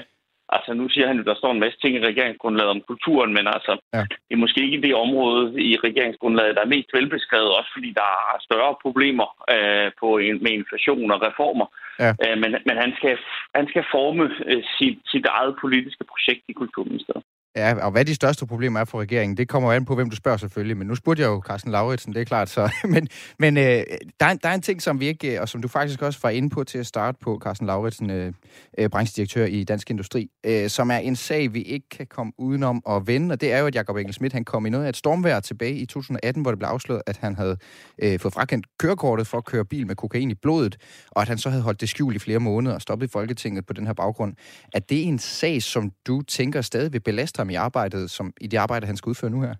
Speaker 6: altså nu siger han jo, der står en masse ting i regeringsgrundlaget om kulturen, men altså, ja. det er måske ikke det område i regeringsgrundlaget, der er mest velbeskrevet, også fordi der er større problemer øh, på, med inflation og reformer. Ja. Øh, men men han, skal, han skal forme øh, sit, sit eget politiske projekt i Kulturministeriet.
Speaker 11: Ja, og hvad de største problemer er for regeringen, det kommer jo an på, hvem du spørger selvfølgelig. Men nu spurgte jeg jo Carsten Lauritsen, det er klart. Så. Men, men øh, der, er, der er en ting, som vi ikke, øh, og som du faktisk også var inde på til at starte på, Carsten Lauritsen, øh, øh, branchedirektør i Dansk Industri, øh, som er en sag, vi ikke kan komme udenom at vende, og det er jo, at Jacob Engel Schmidt, han kom i noget af et stormvejr tilbage i 2018, hvor det blev afsløret, at han havde øh, fået frakendt kørekortet for at køre bil med kokain i blodet, og at han så havde holdt det skjult i flere måneder og stoppet i Folketinget på den her baggrund. Er det en sag, som du tænker stadig vil belaste ham i arbejdet, som, i det arbejde, han skal udføre nu her?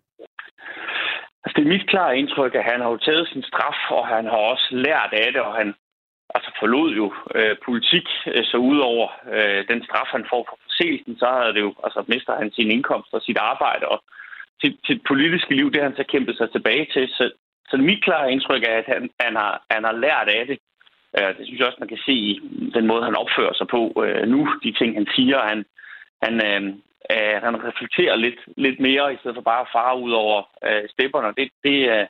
Speaker 6: Altså, det er mit klare indtryk, at han har jo taget sin straf, og han har også lært af det, og han altså forlod jo øh, politik, øh, så udover øh, den straf, han får for forseelsen, så har det jo, altså mister han sin indkomst og sit arbejde, og sit, sit politiske liv, det har han så kæmpet sig tilbage til. Så, så mit klare indtryk er, at han, han, har, han har lært af det. Øh, det synes jeg også, man kan se i den måde, han opfører sig på øh, nu, de ting, han siger. Han, han, øh, øh, han reflekterer lidt, lidt mere, i stedet for bare at fare ud over øh, stepperne. Det, det, øh,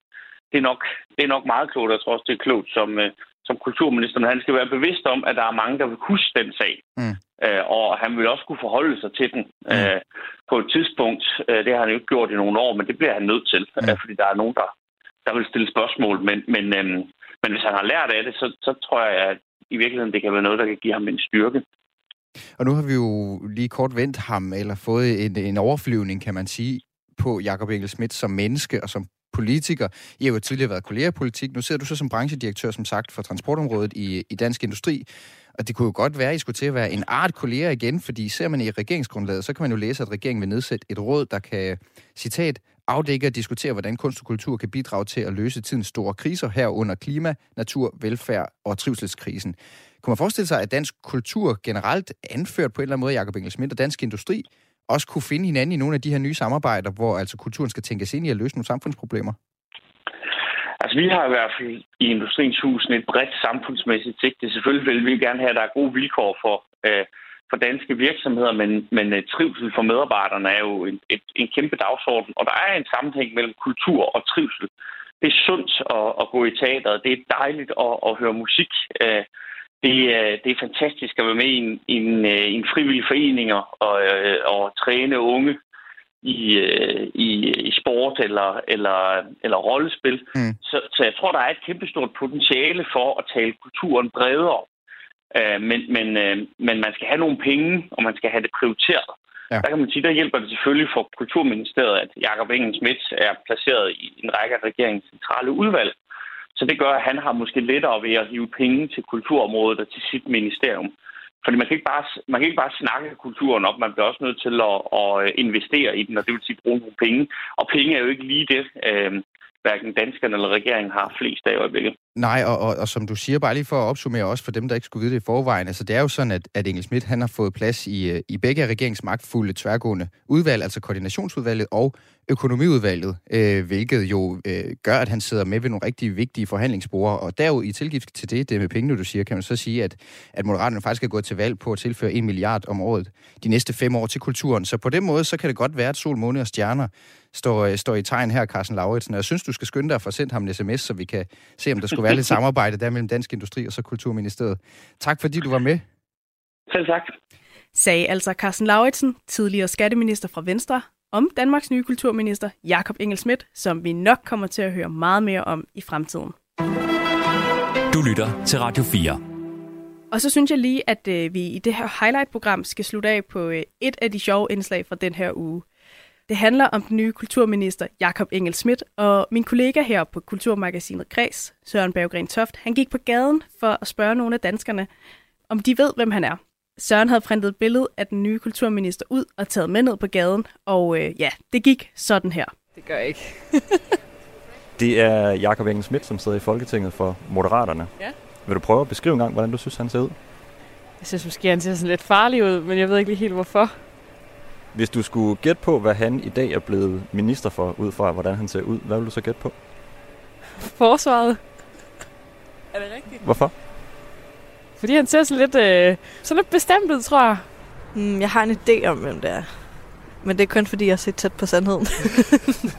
Speaker 6: det, er nok, det er nok meget klogt. Jeg tror også, det er klogt som, øh, som kulturminister, men han skal være bevidst om, at der er mange, der vil huske den sag. Mm. Øh, og han vil også kunne forholde sig til den mm. øh, på et tidspunkt. Øh, det har han jo ikke gjort i nogle år, men det bliver han nødt til, mm. øh, fordi der er nogen, der, der vil stille spørgsmål. Men, men, øh, men hvis han har lært af det, så, så tror jeg, at i virkeligheden det kan være noget, der kan give ham en styrke.
Speaker 11: Og nu har vi jo lige kort vendt ham, eller fået en, en overflyvning, kan man sige, på Jakob Engel Schmidt som menneske og som politiker. I har jo tidligere været kolleger i politik. Nu sidder du så som branchedirektør, som sagt, for transportområdet i, i Dansk Industri. Og det kunne jo godt være, at I skulle til at være en art kolleger igen, fordi ser man i regeringsgrundlaget, så kan man jo læse, at regeringen vil nedsætte et råd, der kan, citat, afdække og diskutere, hvordan kunst og kultur kan bidrage til at løse tidens store kriser herunder klima, natur, velfærd og trivselskrisen. Kunne man forestille sig, at dansk kultur generelt, anført på en eller anden måde Jacob Engel Schmidt og dansk industri, også kunne finde hinanden i nogle af de her nye samarbejder, hvor altså kulturen skal tænkes ind i at løse nogle samfundsproblemer?
Speaker 6: Altså, vi har i hvert fald i Industriens Hus et bredt samfundsmæssigt sigte. Selvfølgelig vil vi gerne have, at der er gode vilkår for, øh, for danske virksomheder, men, men øh, trivsel for medarbejderne er jo en, et, en kæmpe dagsorden, og der er en sammenhæng mellem kultur og trivsel. Det er sundt at, at gå i teateret, det er dejligt at, at høre musik, Øh, det, uh, det er fantastisk at være med i en, en, uh, en frivillig forening og, og træne unge i, i, i sport eller, eller, eller rollespil. Mm. Så, så jeg tror, der er et kæmpestort potentiale for at tale kulturen bredere Øh, men, men, øh, men man skal have nogle penge, og man skal have det prioriteret. Ja. Der kan man sige, der hjælper det selvfølgelig for Kulturministeriet, at Jakob Engel Schmidt er placeret i en række af regeringens centrale udvalg. Så det gør, at han har måske lettere ved at hive penge til kulturområdet og til sit ministerium. Fordi man kan ikke bare, man kan ikke bare snakke kulturen op, man bliver også nødt til at, at øh, investere i den, og det vil sige bruge nogle penge. Og penge er jo ikke lige det, øh, hverken danskerne eller regeringen har flest af i øjeblikket.
Speaker 11: Nej, og, og, og som du siger, bare lige for at opsummere også for dem, der ikke skulle vide det i forvejen, altså det er jo sådan, at, at Engel Schmidt, han har fået plads i, øh, i begge af regeringsmagtfulde tværgående udvalg, altså koordinationsudvalget og økonomiudvalget, øh, hvilket jo øh, gør, at han sidder med ved nogle rigtig vigtige forhandlingsbord. Og derud i tilgift til det, det med pengene, du siger, kan man så sige, at, at Moderaterne faktisk er gået til valg på at tilføre en milliard om året de næste fem år til kulturen. Så på den måde, så kan det godt være, at sol, måne og stjerner står, øh, står i tegn her, Carsten Lauritsen. Og jeg synes, du skal skynde dig at få sendt ham en sms, så vi kan se, om der skulle være lidt samarbejde der mellem Dansk Industri og så Kulturministeriet. Tak fordi du var med.
Speaker 6: Selv tak.
Speaker 2: Sagde altså Carsten Lauritsen, tidligere skatteminister fra Venstre, om Danmarks nye kulturminister Jakob Engel Schmidt, som vi nok kommer til at høre meget mere om i fremtiden.
Speaker 1: Du lytter til Radio 4.
Speaker 2: Og så synes jeg lige, at øh, vi i det her highlight-program skal slutte af på øh, et af de sjove indslag fra den her uge. Det handler om den nye kulturminister Jakob Engel Schmidt, og min kollega her på Kulturmagasinet Kreds, Søren Berggren Toft, han gik på gaden for at spørge nogle af danskerne, om de ved, hvem han er. Søren havde printet et billede af den nye kulturminister ud og taget med ned på gaden, og øh, ja, det gik sådan her.
Speaker 17: Det gør jeg ikke.
Speaker 18: det er Jakob Engel Schmidt, som sidder i Folketinget for Moderaterne.
Speaker 17: Ja.
Speaker 18: Vil du prøve at beskrive en gang, hvordan du synes, han ser ud?
Speaker 17: Jeg synes måske, han ser sådan lidt farlig ud, men jeg ved ikke lige helt, hvorfor.
Speaker 18: Hvis du skulle gætte på, hvad han i dag er blevet minister for, ud fra hvordan han ser ud, hvad vil du så gætte på?
Speaker 17: Forsvaret. er det rigtigt?
Speaker 18: Hvorfor?
Speaker 17: Fordi han ser sådan lidt, øh, sådan lidt bestemt ud, tror jeg.
Speaker 3: Mm, jeg har en idé om, hvem det er. Men det er kun fordi, jeg har set tæt på sandheden.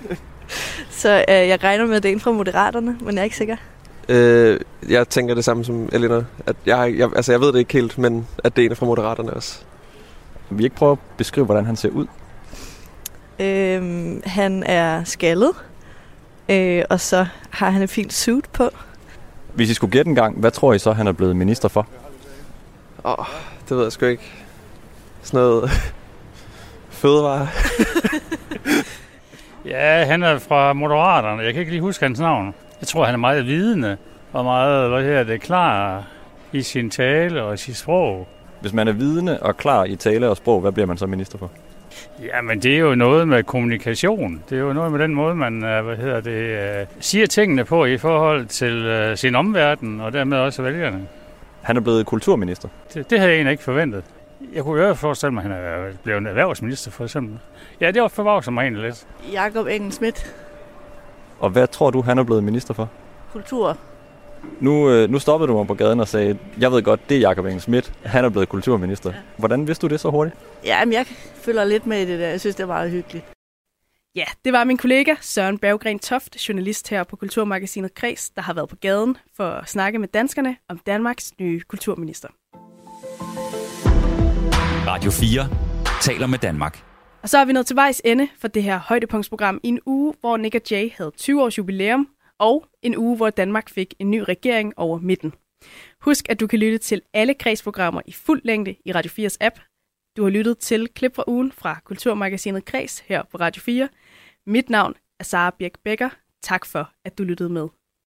Speaker 3: så øh, jeg regner med, at det er en fra Moderaterne, men jeg er ikke sikker.
Speaker 19: Øh, jeg tænker det samme som Elina. At jeg, jeg, altså jeg ved det ikke helt, men at det er en fra Moderaterne også.
Speaker 18: Vil vi ikke prøve at beskrive, hvordan han ser ud?
Speaker 3: Øhm, han er skaldet, øh, og så har han et fint suit på.
Speaker 18: Hvis I skulle gætte en gang, hvad tror I så, han er blevet minister for?
Speaker 19: Åh, oh, det ved jeg sgu ikke. Sådan noget fødevare.
Speaker 20: ja, han er fra Moderaterne. Jeg kan ikke lige huske hans navn. Jeg tror, han er meget vidende og meget, hvad her, det, klar i sin tale og sit sprog.
Speaker 18: Hvis man er vidende og klar i tale og sprog, hvad bliver man så minister for?
Speaker 20: Ja, men det er jo noget med kommunikation. Det er jo noget med den måde, man øh, hvad hedder det, øh, siger tingene på i forhold til uh, sin omverden, og dermed også vælgerne.
Speaker 18: Han er blevet kulturminister.
Speaker 20: Det, det havde jeg egentlig ikke forventet. Jeg kunne jo forestille mig, at han er blevet erhvervsminister, for eksempel. Ja, det var forbavset mig egentlig lidt.
Speaker 3: Jakob Engel Schmidt.
Speaker 18: Og hvad tror du, han er blevet minister for?
Speaker 3: Kultur.
Speaker 18: Nu, øh, nu stoppede du mig på gaden og sagde, jeg ved godt, det er Jakob Engel Schmidt. Han er blevet kulturminister. Ja. Hvordan vidste du det så hurtigt?
Speaker 3: Ja, men jeg følger lidt med i det der. Jeg synes, det er meget hyggeligt.
Speaker 2: Ja, det var min kollega Søren Berggren Toft, journalist her på Kulturmagasinet Kreds, der har været på gaden for at snakke med danskerne om Danmarks nye kulturminister.
Speaker 1: Radio 4 taler med Danmark.
Speaker 2: Og så er vi nået til vejs ende for det her højdepunktsprogram i en uge, hvor Nick og Jay havde 20 års jubilæum, og en uge, hvor Danmark fik en ny regering over midten. Husk, at du kan lytte til alle kredsprogrammer i fuld længde i Radio 4's app. Du har lyttet til klip fra ugen fra Kulturmagasinet Kreds her på Radio 4. Mit navn er Sara Birk Becker. Tak for, at du lyttede med.